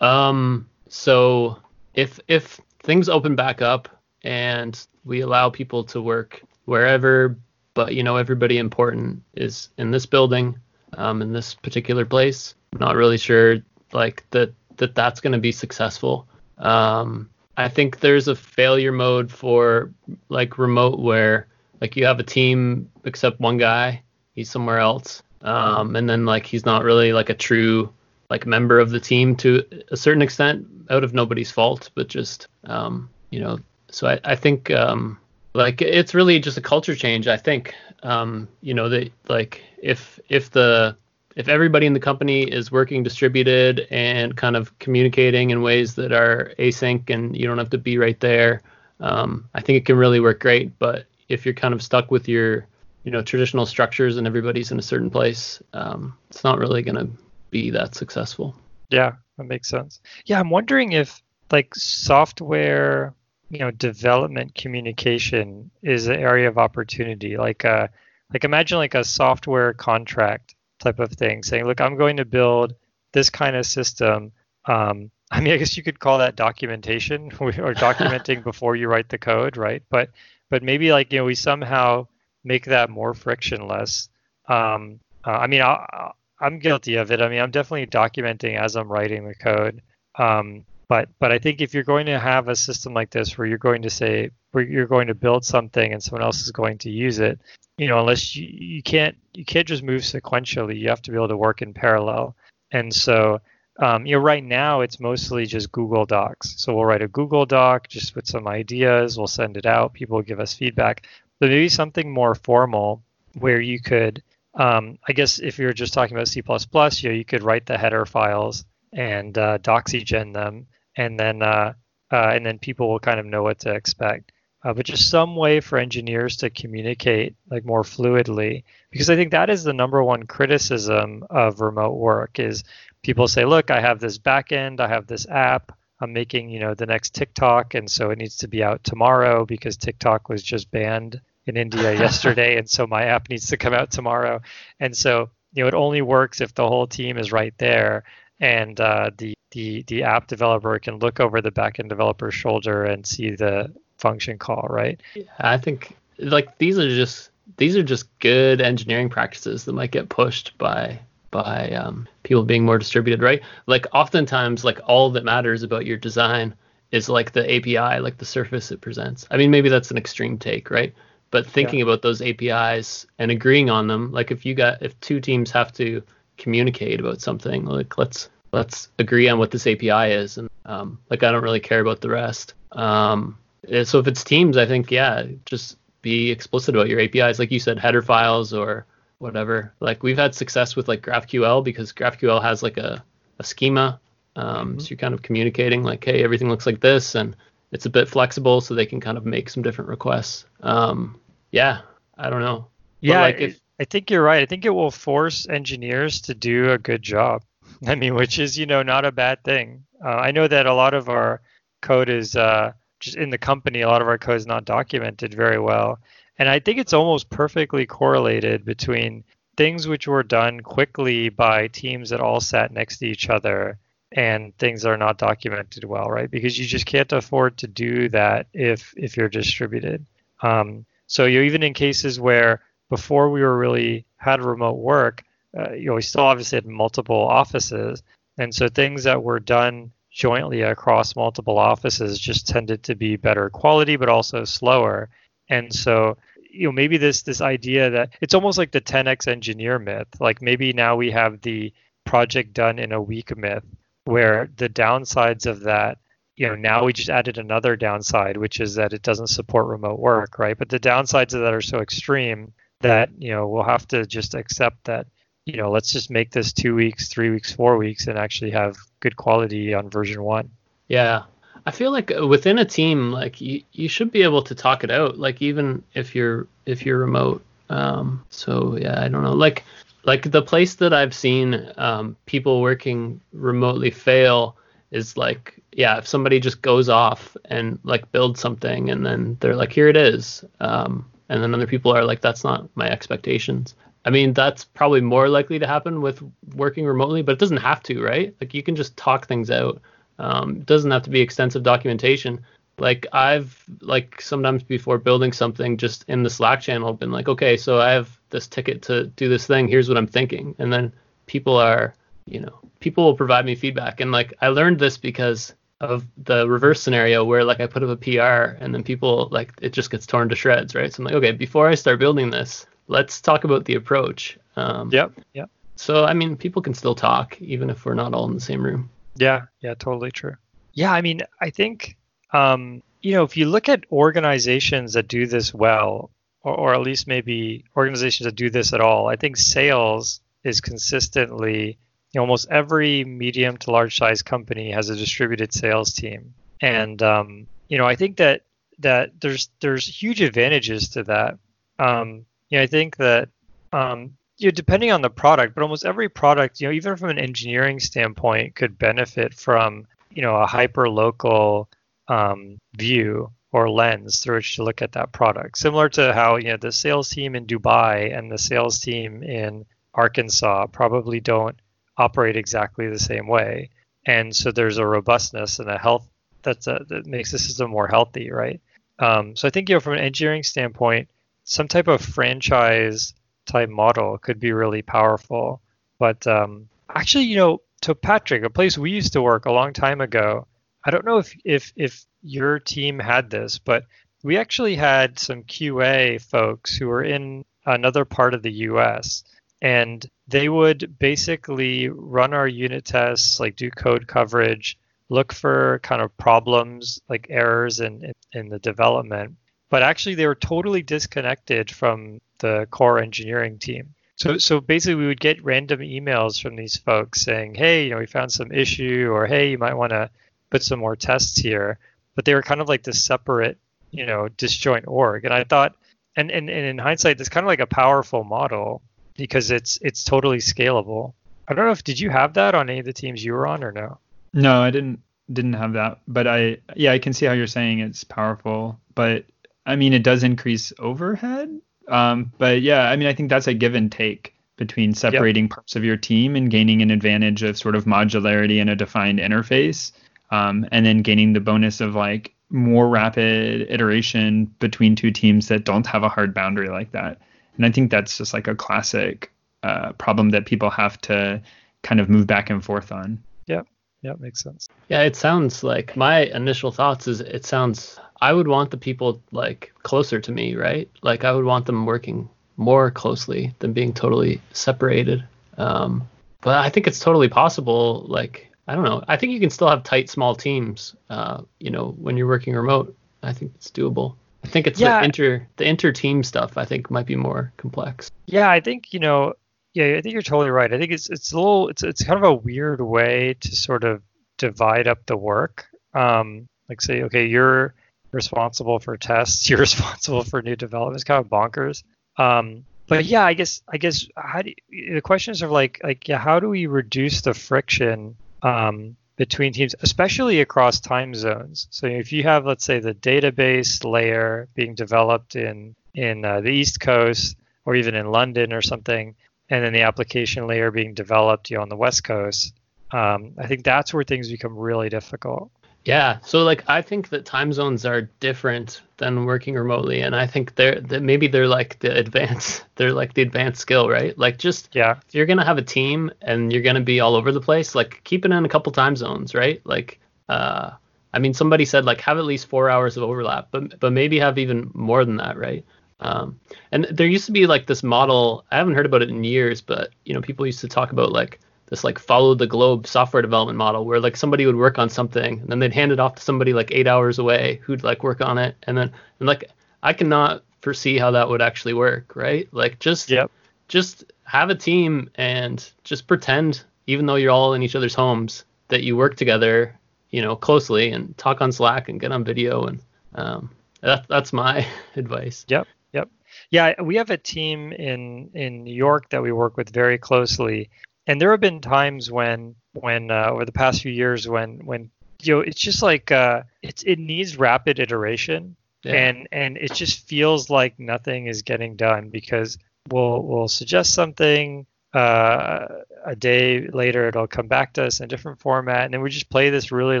Um, so if if things open back up and we allow people to work wherever, but you know everybody important is in this building, um, in this particular place, I'm not really sure like that that that's going to be successful. Um, I think there's a failure mode for like remote where like you have a team except one guy, he's somewhere else, um, and then like he's not really like a true like member of the team to a certain extent out of nobody's fault, but just um, you know. So I, I think um, like it's really just a culture change. I think um, you know that like if if the if everybody in the company is working distributed and kind of communicating in ways that are async and you don't have to be right there, um, I think it can really work great. But if you're kind of stuck with your you know traditional structures and everybody's in a certain place, um, it's not really going to be that successful. Yeah, that makes sense. Yeah, I'm wondering if like software, you know, development communication is an area of opportunity. Like, uh, like imagine like a software contract type of thing, saying, look, I'm going to build this kind of system. Um, I mean, I guess you could call that documentation or documenting before you write the code, right? But but maybe like you know we somehow make that more frictionless. Um, uh, I mean, I, am guilty of it. I mean, I'm definitely documenting as I'm writing the code. Um, but but I think if you're going to have a system like this where you're going to say where you're going to build something and someone else is going to use it, you know, unless you, you can't you can't just move sequentially. You have to be able to work in parallel. And so um, you know, right now it's mostly just Google Docs. So we'll write a Google Doc just with some ideas. We'll send it out. People give us feedback. But maybe something more formal where you could, um, I guess, if you're just talking about C++, you know, you could write the header files and uh, doxygen them, and then uh, uh, and then people will kind of know what to expect. Uh, but just some way for engineers to communicate like more fluidly, because I think that is the number one criticism of remote work is people say, look, I have this backend, I have this app, I'm making, you know, the next TikTok, and so it needs to be out tomorrow because TikTok was just banned in India yesterday, and so my app needs to come out tomorrow. And so, you know, it only works if the whole team is right there, and uh, the the the app developer can look over the backend developer's shoulder and see the function call, right? Yeah, I think like these are just these are just good engineering practices that might get pushed by by um, people being more distributed, right? Like oftentimes, like all that matters about your design is like the API, like the surface it presents. I mean, maybe that's an extreme take, right? But thinking yeah. about those APIs and agreeing on them, like if you got if two teams have to communicate about something, like let's let's agree on what this API is, and um, like I don't really care about the rest. Um, so if it's teams, I think yeah, just be explicit about your APIs, like you said, header files or whatever. Like we've had success with like GraphQL because GraphQL has like a, a schema Um, Mhm. So you're kind of communicating like, hey, everything looks like this, and it's a bit flexible, so they can kind of make some different requests. Um, yeah, I don't know. Yeah, like I- if I think you're right. I think it will force engineers to do a good job. I mean, which is, you know, not a bad thing. Uh, I know that a lot of our code is uh, just in the company, a lot of our code is not documented very well. And I think it's almost perfectly correlated between things which were done quickly by teams that all sat next to each other and things that are not documented well, right? Because you just can't afford to do that if if you're distributed. Um, so you even in cases where before we were really had remote work, uh, you know, we still obviously had multiple offices, and so things that were done jointly across multiple offices just tended to be better quality, but also slower. And so, you know, maybe this this idea that it's almost like the 10x engineer myth. Like maybe now we have the project done in a week myth, where the downsides of that you know now we just added another downside which is that it doesn't support remote work right but the downsides of that are so extreme that you know we'll have to just accept that you know let's just make this two weeks three weeks four weeks and actually have good quality on version one Yeah. I feel like uh, within a team, like you, you should be able to talk it out, like even if you're if you're remote. Um, so yeah, I don't know. Like like the place that I've seen um, people working remotely fail is like yeah, if somebody just goes off and like builds something and then they're like here it is, um, and then other people are like that's not my expectations. I mean, that's probably more likely to happen with working remotely, but it doesn't have to, right? Like you can just talk things out. Um, it doesn't have to be extensive documentation. Like I've like sometimes before building something just in the Slack channel been like, okay, so I have this ticket to do this thing. Here's what I'm thinking, and then people are, you know, people will provide me feedback. And like I learned this because of the reverse scenario where like I put up a PR and then people like it just gets torn to shreds, right? So I'm like, okay, before I start building this, let's talk about the approach. Um, yep yep So I mean, people can still talk even if we're not all in the same room. Yeah, yeah, totally true. Yeah, I mean, I think, um, you know, if you look at organizations that do this well, or, or at least maybe organizations that do this at all, I think sales is consistently, you know, almost every medium to large size company has a distributed sales team, and um, you know, I think that that there's there's huge advantages to that. Um, you know, I think that um, you know, depending on the product, but almost every product, you know, even from an engineering standpoint, could benefit from, you know, a hyper local um, view or lens through which to look at that product. Similar to how, you know, the sales team in Dubai and the sales team in Arkansas probably don't operate exactly the same way. And so there's a robustness and a health that's a, that makes the system more healthy, right? Um, so I think, you know, from an engineering standpoint, some type of franchise type model could be really powerful. But um, actually, you know, to Patrick, a place we used to work a long time ago, I don't know if if if your team had this, but we actually had some QA folks who were in another part of the US and they would basically run our unit tests, like do code coverage, look for kind of problems like errors in, in, in the development. But actually they were totally disconnected from the core engineering team. So so basically we would get random emails from these folks saying, Hey, you know, we found some issue or hey, you might want to put some more tests here. But they were kind of like this separate, you know, disjoint org. And I thought and, and, and in hindsight, it's kind of like a powerful model because it's it's totally scalable. I don't know if did you have that on any of the teams you were on or no? No, I didn't didn't have that, but I yeah, I can see how you're saying it's powerful, but I mean it does increase overhead. Um, but yeah, I mean I think that's a give and take between separating yep. parts of your team and gaining an advantage of sort of modularity and a defined interface, um, and then gaining the bonus of like more rapid iteration between two teams that don't have a hard boundary like that. And I think that's just like a classic uh, problem that people have to kind of move back and forth on. Yep. Yeah, makes sense. Yeah, it sounds like my initial thoughts is it sounds I would want the people like closer to me, right? Like I would want them working more closely than being totally separated. Um, but I think it's totally possible. Like I don't know. I think you can still have tight small teams. Uh, you know, when you're working remote, I think it's doable. I think it's yeah. the inter the inter team stuff. I think might be more complex. Yeah, I think you know. Yeah, I think you're totally right. I think it's it's a little it's it's kind of a weird way to sort of divide up the work. Um, like say, okay, you're responsible for tests, you're responsible for new development. It's kind of bonkers. Um, but yeah, I guess I guess how do you, the questions are like like yeah, how do we reduce the friction um, between teams, especially across time zones? So if you have let's say the database layer being developed in in uh, the East Coast or even in London or something, and then the application layer being developed you know, on the West Coast, um, I think that's where things become really difficult. Yeah, so like I think that time zones are different than working remotely, and I think they're that maybe they're like the advanced, they're like the advanced skill, right? Like just yeah, if you're gonna have a team and you're gonna be all over the place, like keep it in a couple time zones, right? Like, uh, I mean, somebody said like have at least four hours of overlap, but but maybe have even more than that, right? Um, and there used to be like this model. I haven't heard about it in years, but you know, people used to talk about like this like follow the globe software development model where like somebody would work on something and then they'd hand it off to somebody like eight hours away who'd like work on it and then and like I cannot foresee how that would actually work, right? Like just yep. just have a team and just pretend even though you're all in each other's homes that you work together, you know, closely and talk on Slack and get on video and um, that, that's my advice. Yep. Yep. Yeah, we have a team in in New York that we work with very closely and there have been times when when uh, over the past few years when when you know it's just like uh, it's it needs rapid iteration. Yeah. and and it just feels like nothing is getting done because we'll we'll suggest something uh, a day later it'll come back to us in a different format. And then we just play this really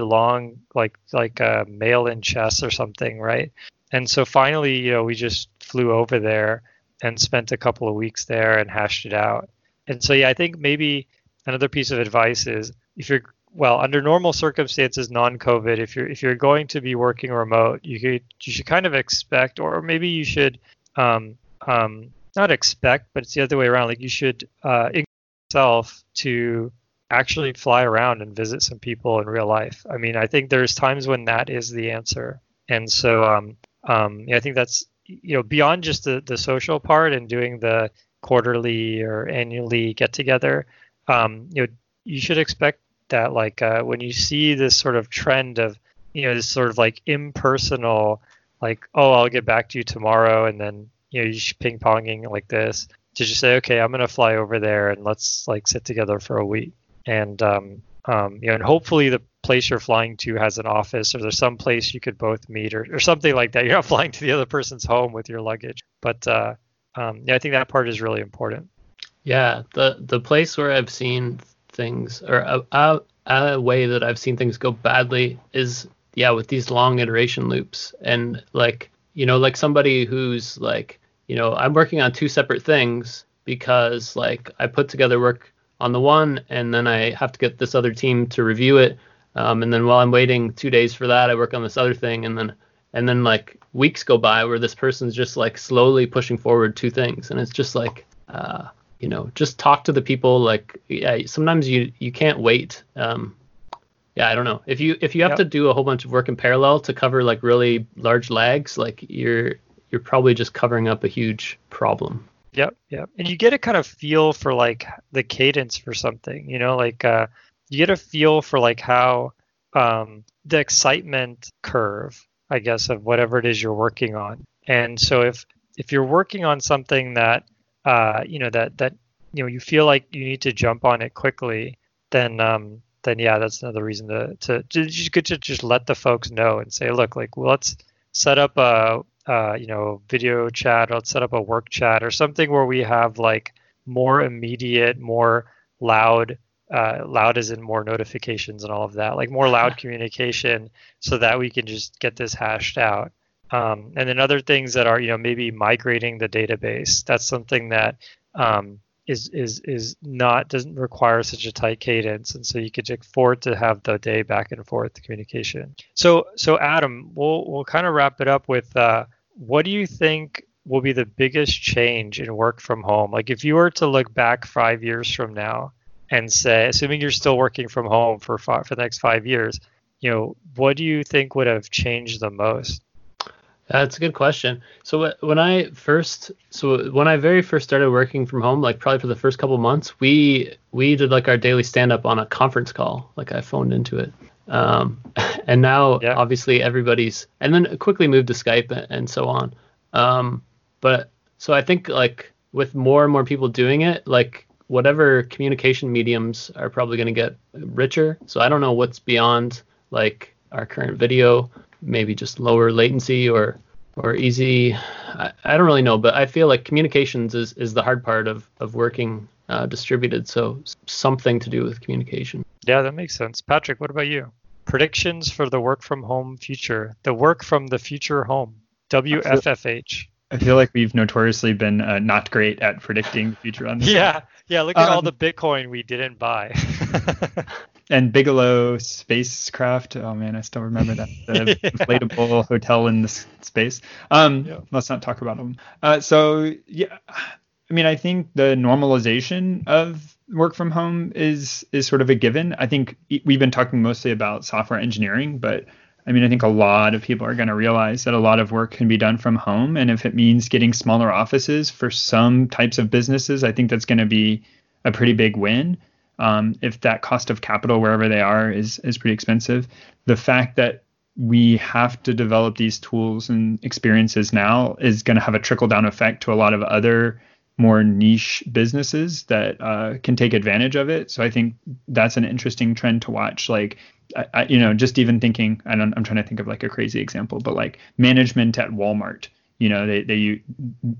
long like like a mail in chess or something right? And so finally you know we just flew over there and spent a couple of weeks there and hashed it out and so yeah, I think maybe another piece of advice is if you're well under normal circumstances, non-COVID, if you're if you're going to be working remote, you could you should kind of expect, or maybe you should um, um, not expect, but it's the other way around. Like you should uh, yourself to actually fly around and visit some people in real life. I mean, I think there's times when that is the answer, and so um, um, yeah, I think that's you know beyond just the the social part and doing the quarterly or annually get together, um, you know, you should expect that like uh, when you see this sort of trend of you know this sort of like impersonal like oh I'll get back to you tomorrow and then you know you ping ponging like this to just say okay I'm gonna fly over there and let's like sit together for a week. And um, um, you know and hopefully the place you're flying to has an office or there's some place you could both meet or, or something like that. You're not flying to the other person's home with your luggage. But uh, um, yeah, I think that part is really important. Yeah, the the place where I've seen things or a, a, a way that I've seen things go badly is yeah with these long iteration loops and like you know like somebody who's like you know I'm working on two separate things because like I put together work on the one and then I have to get this other team to review it um, and then while I'm waiting two days for that I work on this other thing and then and then like weeks go by where this person's just like slowly pushing forward two things. And it's just like uh, you know just talk to the people like yeah sometimes you you can't wait. Um, yeah i don't know. If you if you have yep. to do a whole bunch of work in parallel to cover like really large lags like you're you're probably just covering up a huge problem. Yep yep. And you get a kind of feel for like the cadence for something you know like uh you get a feel for like how um the excitement curve I guess, of whatever it is you're working on. And so if if you're working on something that uh, you know that that you know you feel like you need to jump on it quickly, then um, then yeah, that's another reason to to, just good to just let the folks know and say, look, like well, let's set up a uh, you know video chat, or let's set up a work chat or something where we have like more immediate, more loud uh, loud as in more notifications and all of that, like more loud communication, so that we can just get this hashed out. Um, and then other things that are, you know, maybe migrating the database. That's something that um, is is is not doesn't require such a tight cadence, and so you could afford to have the day back and forth communication. So so Adam, we'll we'll kind of wrap it up with uh, what do you think will be the biggest change in work from home? Like if you were to look back five years from now and say, assuming you're still working from home for five, for the next five years, you know, what do you think would have changed the most? That's a good question. So when I first, so when I very first started working from home, like probably for the first couple months, we we did like our daily stand up on a conference call. Like I phoned into it, um, and now yeah. obviously everybody's, and then quickly moved to Skype and so on. Um, but so I think like with more and more people doing it, like whatever communication mediums are probably going to get richer. So I don't know what's beyond like our current video maybe just lower latency or or easy. I, I, don't really know, but I feel like communications is, is the hard part of of working uh, distributed. So something to do with communication. Yeah, that makes sense. Patrick, what about you? Predictions for the work from home future. The work from the future home. WFFH. I feel like we've notoriously been uh, not great at predicting the future on this. yeah, yeah. Look at um, all the Bitcoin we didn't buy. and Bigelow spacecraft. Oh man, I still remember that the yeah. inflatable hotel in the space. Um, yeah. let's not talk about them. Uh, so yeah, I mean, I think the normalization of work from home is is sort of a given. I think we've been talking mostly about software engineering, but I mean, I think a lot of people are going to realize that a lot of work can be done from home, and if it means getting smaller offices for some types of businesses, I think that's going to be a pretty big win um, if that cost of capital wherever they are is is pretty expensive. The fact that we have to develop these tools and experiences now is going to have a trickle down effect to a lot of other more niche businesses that uh, can take advantage of it. So I think that's an interesting trend to watch. Like, I, I, you know, just even thinking, I don't, I'm trying to think of like a crazy example, but like management at Walmart, you know, they they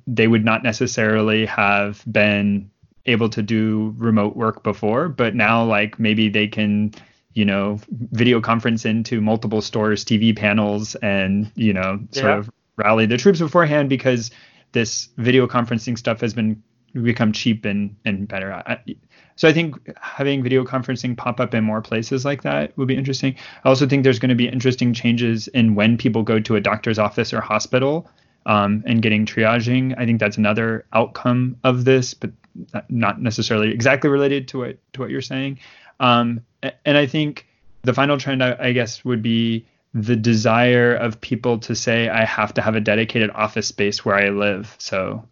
they would not necessarily have been able to do remote work before, but now like maybe they can, you know, video conference into multiple stores, TV panels, and you know, sort yeah. of rally the troops beforehand because this video conferencing stuff has been become cheap and and better. I, so I think having video conferencing pop up in more places like that would be interesting. I also think there's going to be interesting changes in when people go to a doctor's office or hospital um, and getting triaging. I think that's another outcome of this, but not necessarily exactly related to what to what you're saying. Um, and I think the final trend, I, I guess, would be the desire of people to say I have to have a dedicated office space where I live. So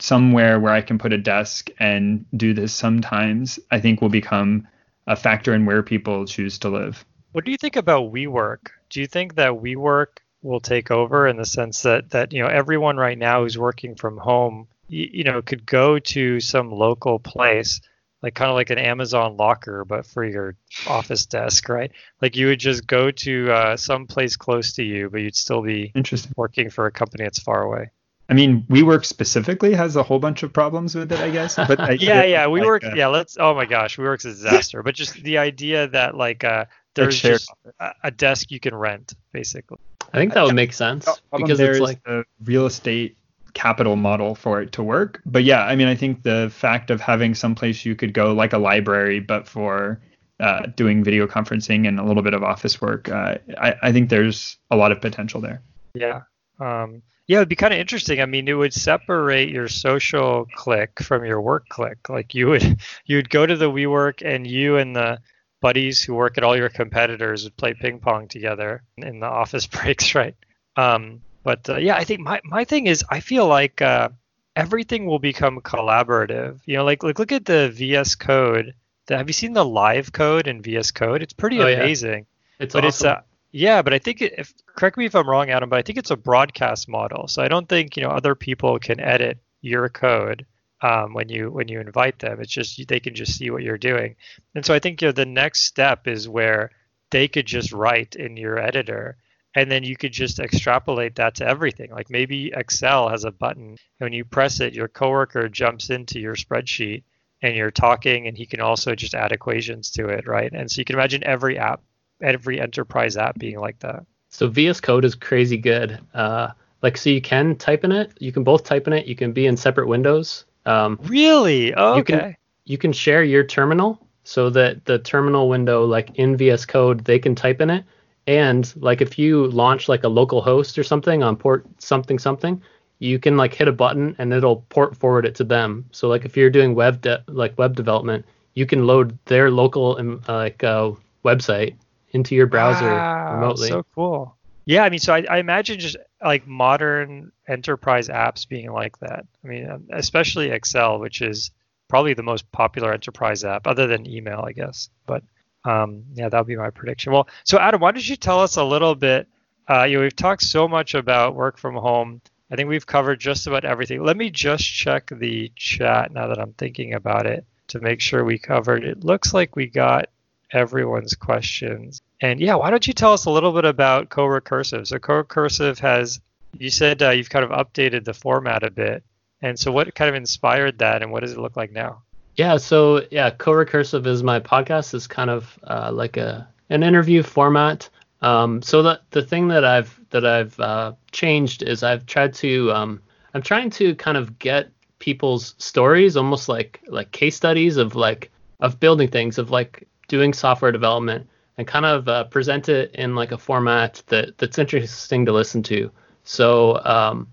somewhere where I can put a desk and do this sometimes, I think will become a factor in where people choose to live. What do you think about WeWork? Do you think that WeWork will take over in the sense that that you know everyone right now who's working from home you, you know could go to some local place like kind of like an Amazon locker, but for your office desk, right? Like you would just go to uh, some place close to you, but you'd still be Interesting. working for a company that's far away. I mean, WeWork specifically has a whole bunch of problems with it, I guess. But I, yeah, yeah, WeWork. Like, uh, yeah, let's. Oh my gosh, WeWork's a disaster. but just the idea that like uh, there's like just a, a desk you can rent, basically. I think that would make sense because it's like a real estate capital model for it to work. But yeah, I mean, I think the fact of having some place you could go like a library, but for uh, doing video conferencing and a little bit of office work, uh, I, I, think there's a lot of potential there. Yeah. Um, yeah, it'd be kind of interesting. I mean, it would separate your social clique from your work clique. Like you would, you would go to the WeWork, and you and the buddies who work at all your competitors would play ping pong together in the office breaks, right? Um, but uh, yeah, I think my, my thing is I feel like uh, everything will become collaborative. You know, like like look at the VS Code. The, have you seen the live code in VS Code? It's pretty oh, amazing. Yeah. It's but awesome. it's uh, yeah, but I think if correct me if I'm wrong, Adam, but I think it's a broadcast model. So I don't think you know other people can edit your code um, when you when you invite them. It's just they can just see what you're doing. And so I think you know the next step is where they could just write in your editor and then you could just extrapolate that to everything. Like maybe Excel has a button, and when you press it, your coworker jumps into your spreadsheet and you're talking, and he can also just add equations to it, right? And so you can imagine every app, every enterprise app being like that. So VS Code is crazy good. Uh, like, so you can type in it. You can both type in it. You can be in separate windows. Um, really? Oh, you okay. Can, you can share your terminal so that the terminal window, like in VS Code, they can type in it and like if you launch like a local host or something on port something something, you can like hit a button and it'll port forward it to them. So like if you're doing web de- like web development, you can load their local um, uh, like uh, website into your browser remotely. wow, remotely. So cool. Yeah, I mean, so I, I imagine just like modern enterprise apps being like that. I mean, um, especially Excel, which is probably the most popular enterprise app, other than email, I guess. But um, yeah, that would be my prediction. Well, so Adam, why don't you tell us a little bit? Uh, you know, we've talked so much about work from home. I think we've covered just about everything. Let me just check the chat now that I'm thinking about it to make sure we covered. It looks like we got everyone's questions. And yeah, why don't you tell us a little bit about co-recursive? So co-recursive has, you said uh, you've kind of updated the format a bit. And so what kind of inspired that and what does it look like now? Yeah, so yeah, co-recursive is my podcast. It's kind of uh, like a an interview format. Um, so the the thing that I've that I've uh, changed is I've tried to um, I'm trying to kind of get people's stories, almost like like case studies of like of building things, of like doing software development, and kind of uh, present it in like a format that that's interesting to listen to. So um,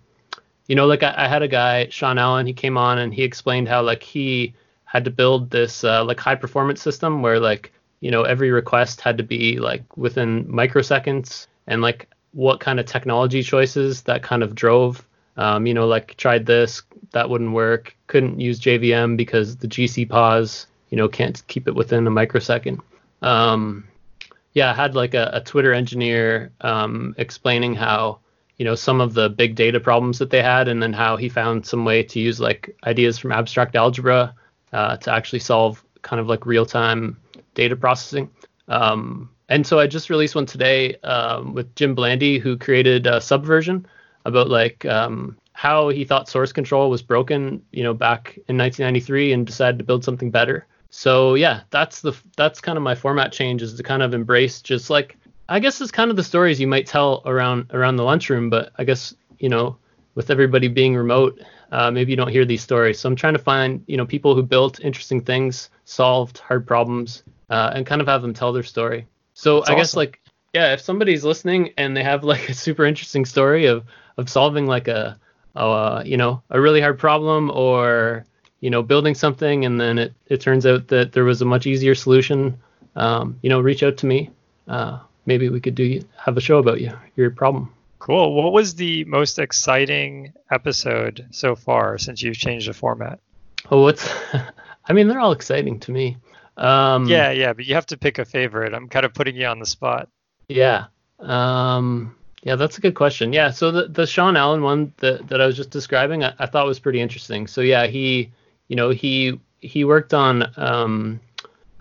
you know, like I, I, had a guy, Sean Allen, he came on and he explained how like he had to build this uh, like high performance system where like you know every request had to be like within microseconds and like what kind of technology choices that kind of drove um, you know like tried this that wouldn't work couldn't use jvm because the gc pause you know can't keep it within a microsecond. Um, yeah i had like a, a twitter engineer um, explaining how you know some of the big data problems that they had and then how he found some way to use like ideas from abstract algebra uh, to actually solve kind of like real time data processing. Um, and so i just released one today um, with jim blandy who created a subversion about like um, how he thought source control was broken you know back in 1993 and decided to build something better. So yeah that's the that's kind of my format change is to kind of embrace just like I guess it's kind of the stories you might tell around around the lunchroom, but I guess you know with everybody being remote, uh, maybe you don't hear these stories. So I'm trying to find you know people who built interesting things, solved hard problems, uh, and kind of have them tell their story. So That's I awesome. guess like yeah, if somebody's listening and they have like a super interesting story of of solving like a, a you know a really hard problem or you know building something and then it, it turns out that there was a much easier solution um, you know reach out to me uh, maybe we could do have a show about you, your problem. Cool. What was the most exciting episode so far since you've changed the format? Oh, what's? I mean, they're all exciting to me. Um, yeah, yeah, but you have to pick a favorite. I'm kind of putting you on the spot. Yeah. Um, yeah, that's a good question. Yeah, so the the Sean Allen one that that I was just describing, I, I thought was pretty interesting. So yeah, he, you know, he he worked on um,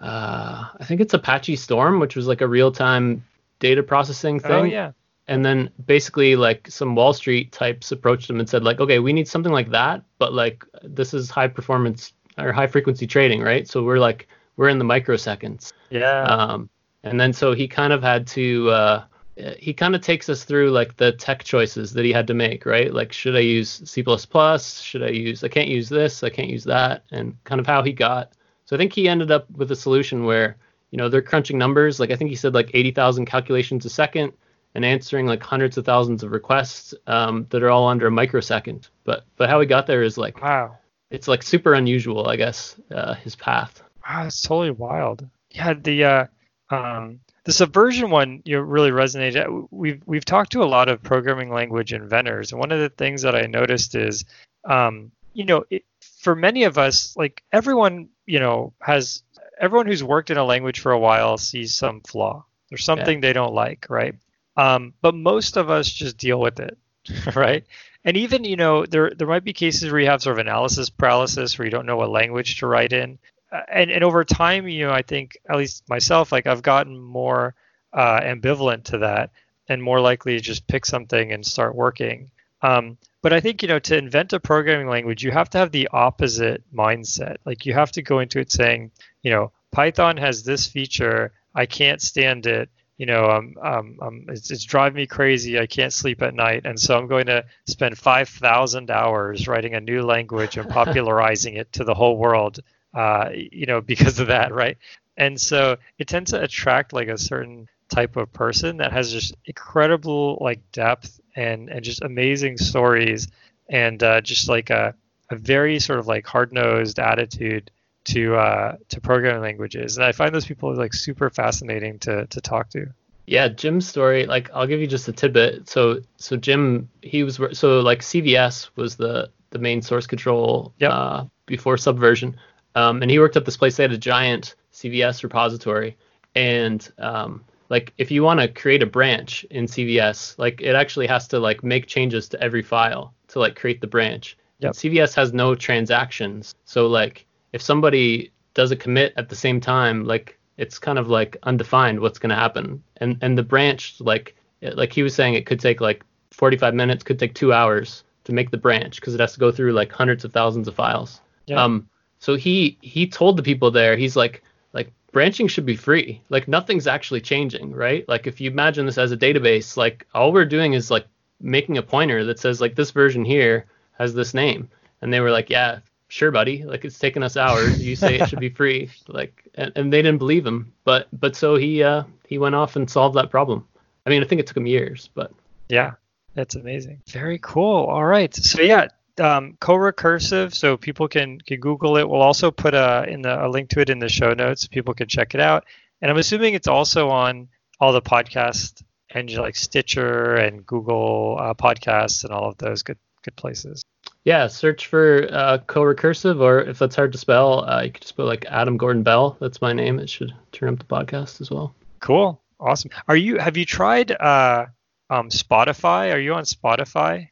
uh, I think it's Apache Storm, which was like a real time data processing oh, thing. Oh yeah. And then basically like some Wall Street types approached them and said like, okay, we need something like that, but like this is high performance or high frequency trading, right? So we're like we're in the microseconds. Yeah. Um, and then so he kind of had to uh, he kind of takes us through like the tech choices that he had to make, right? Like should I use C++? Should I use I can't use this, I can't use that, and kind of how he got. So I think he ended up with a solution where you know they're crunching numbers like i think he said like 80000 calculations a second and answering like hundreds of thousands of requests um, that are all under a microsecond but but how he got there is like wow it's like super unusual i guess uh, his path wow it's totally wild yeah the uh um the subversion one you know, really resonated we've we've talked to a lot of programming language inventors and one of the things that i noticed is um you know it, for many of us like everyone you know has everyone who's worked in a language for a while sees some flaw. There's something yeah. they don't like, right? Um, but most of us just deal with it, right? And even you know there there might be cases where you have sort of analysis paralysis where you don't know what language to write in, uh, and and over time you know I think at least myself like I've gotten more uh, ambivalent to that and more likely to just pick something and start working. Um, but I think you know to invent a programming language, you have to have the opposite mindset. Like you have to go into it saying, you know, Python has this feature. I can't stand it. You know, um, um, um, it's, it's driving me crazy. I can't sleep at night, and so I'm going to spend 5,000 hours writing a new language and popularizing it to the whole world. Uh, you know, because of that, right? And so it tends to attract like a certain type of person that has just incredible like depth and and just amazing stories and uh, just like a, a very sort of like hard nosed attitude to uh, to programming languages, and I find those people like super fascinating to to talk to. Yeah, Jim's story. Like, I'll give you just a tidbit. So, so Jim, he was so like CVS was the the main source control Yep. uh, before Subversion, um, and he worked at this place. They had a giant CVS repository, and um, like if you want to create a branch in CVS, like it actually has to like make changes to every file to like create the branch. Yep. And CVS has no transactions, so like if somebody does a commit at the same time, like it's kind of like undefined what's going to happen. And and the branch, like like he was saying, it could take like 45 minutes, could take two hours to make the branch because it has to go through like hundreds of thousands of files. Yeah. Um, so he he told the people there, he's like like branching should be free. Like nothing's actually changing, right? Like if you imagine this as a database, like all we're doing is like making a pointer that says like this version here has this name. And they were like, yeah, sure, buddy. Like it's taken us hours. You say it should be free. Like and, and they didn't believe him. But but so he uh he went off and solved that problem. I mean, I think it took him years, but Yeah, that's amazing. Very cool. All right. So yeah, um, co-recursive. So people can can Google it. We'll also put a in the a link to it in the show notes. So people can check it out. And I'm assuming it's also on all the podcast engine like Stitcher and Google uh, Podcasts and all of those good good places. Yeah, search for uh, co-recursive, or if that's hard to spell, uh, you could just put like Adam Gordon Bell. That's my name. It should turn up the podcast as well. Cool. Awesome. Are you have you tried uh, um, Spotify? Are you on Spotify?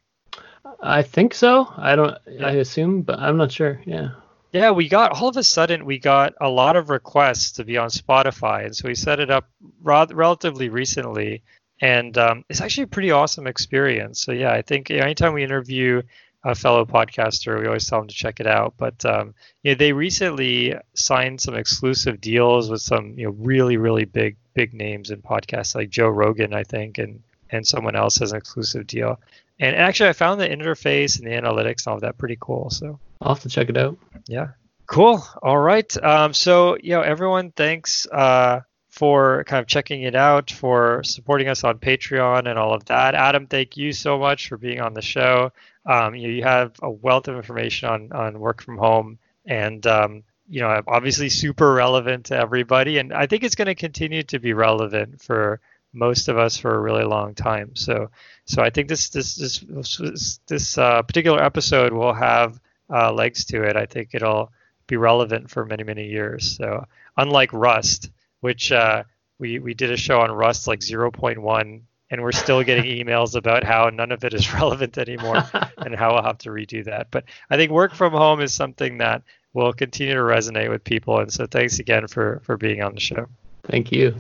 I think so. I don't. I assume, but I'm not sure. Yeah. Yeah, we got all of a sudden we got a lot of requests to be on Spotify, and so we set it up ra- relatively recently, and um, it's actually a pretty awesome experience. So yeah, I think you know, anytime we interview a fellow podcaster, we always tell them to check it out. But um, you know, they recently signed some exclusive deals with some you know really really big big names in podcasts like Joe Rogan, I think, and and someone else has an exclusive deal. And actually, I found the interface and the analytics and all of that pretty cool. So. I'll have to check it out. Yeah. Cool. All right. Um, so, you know, everyone, thanks uh, for kind of checking it out, for supporting us on Patreon and all of that. Adam, thank you so much for being on the show. Um, you, you have a wealth of information on, on work from home and, um, you know, obviously super relevant to everybody. And I think it's going to continue to be relevant for most of us for a really long time. So, so I think this this this this, this uh, particular episode will have uh, legs to it. I think it'll be relevant for many many years. So unlike Rust, which uh, we we did a show on Rust like 0.1, and we're still getting emails about how none of it is relevant anymore, and how we'll have to redo that. But I think work from home is something that will continue to resonate with people. And so thanks again for for being on the show. Thank you.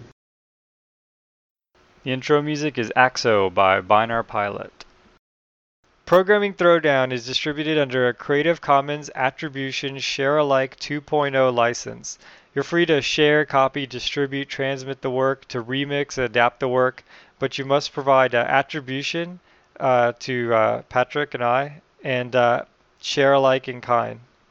The intro music is Axo by Binärpilot. Programming Throwdown is distributed under a Creative Commons Attribution Share Alike 2.0 license. You're free to share, copy, distribute, transmit the work, to remix adapt the work, but you must provide uh, attribution uh, to uh, Patrick and I and share alike in kind.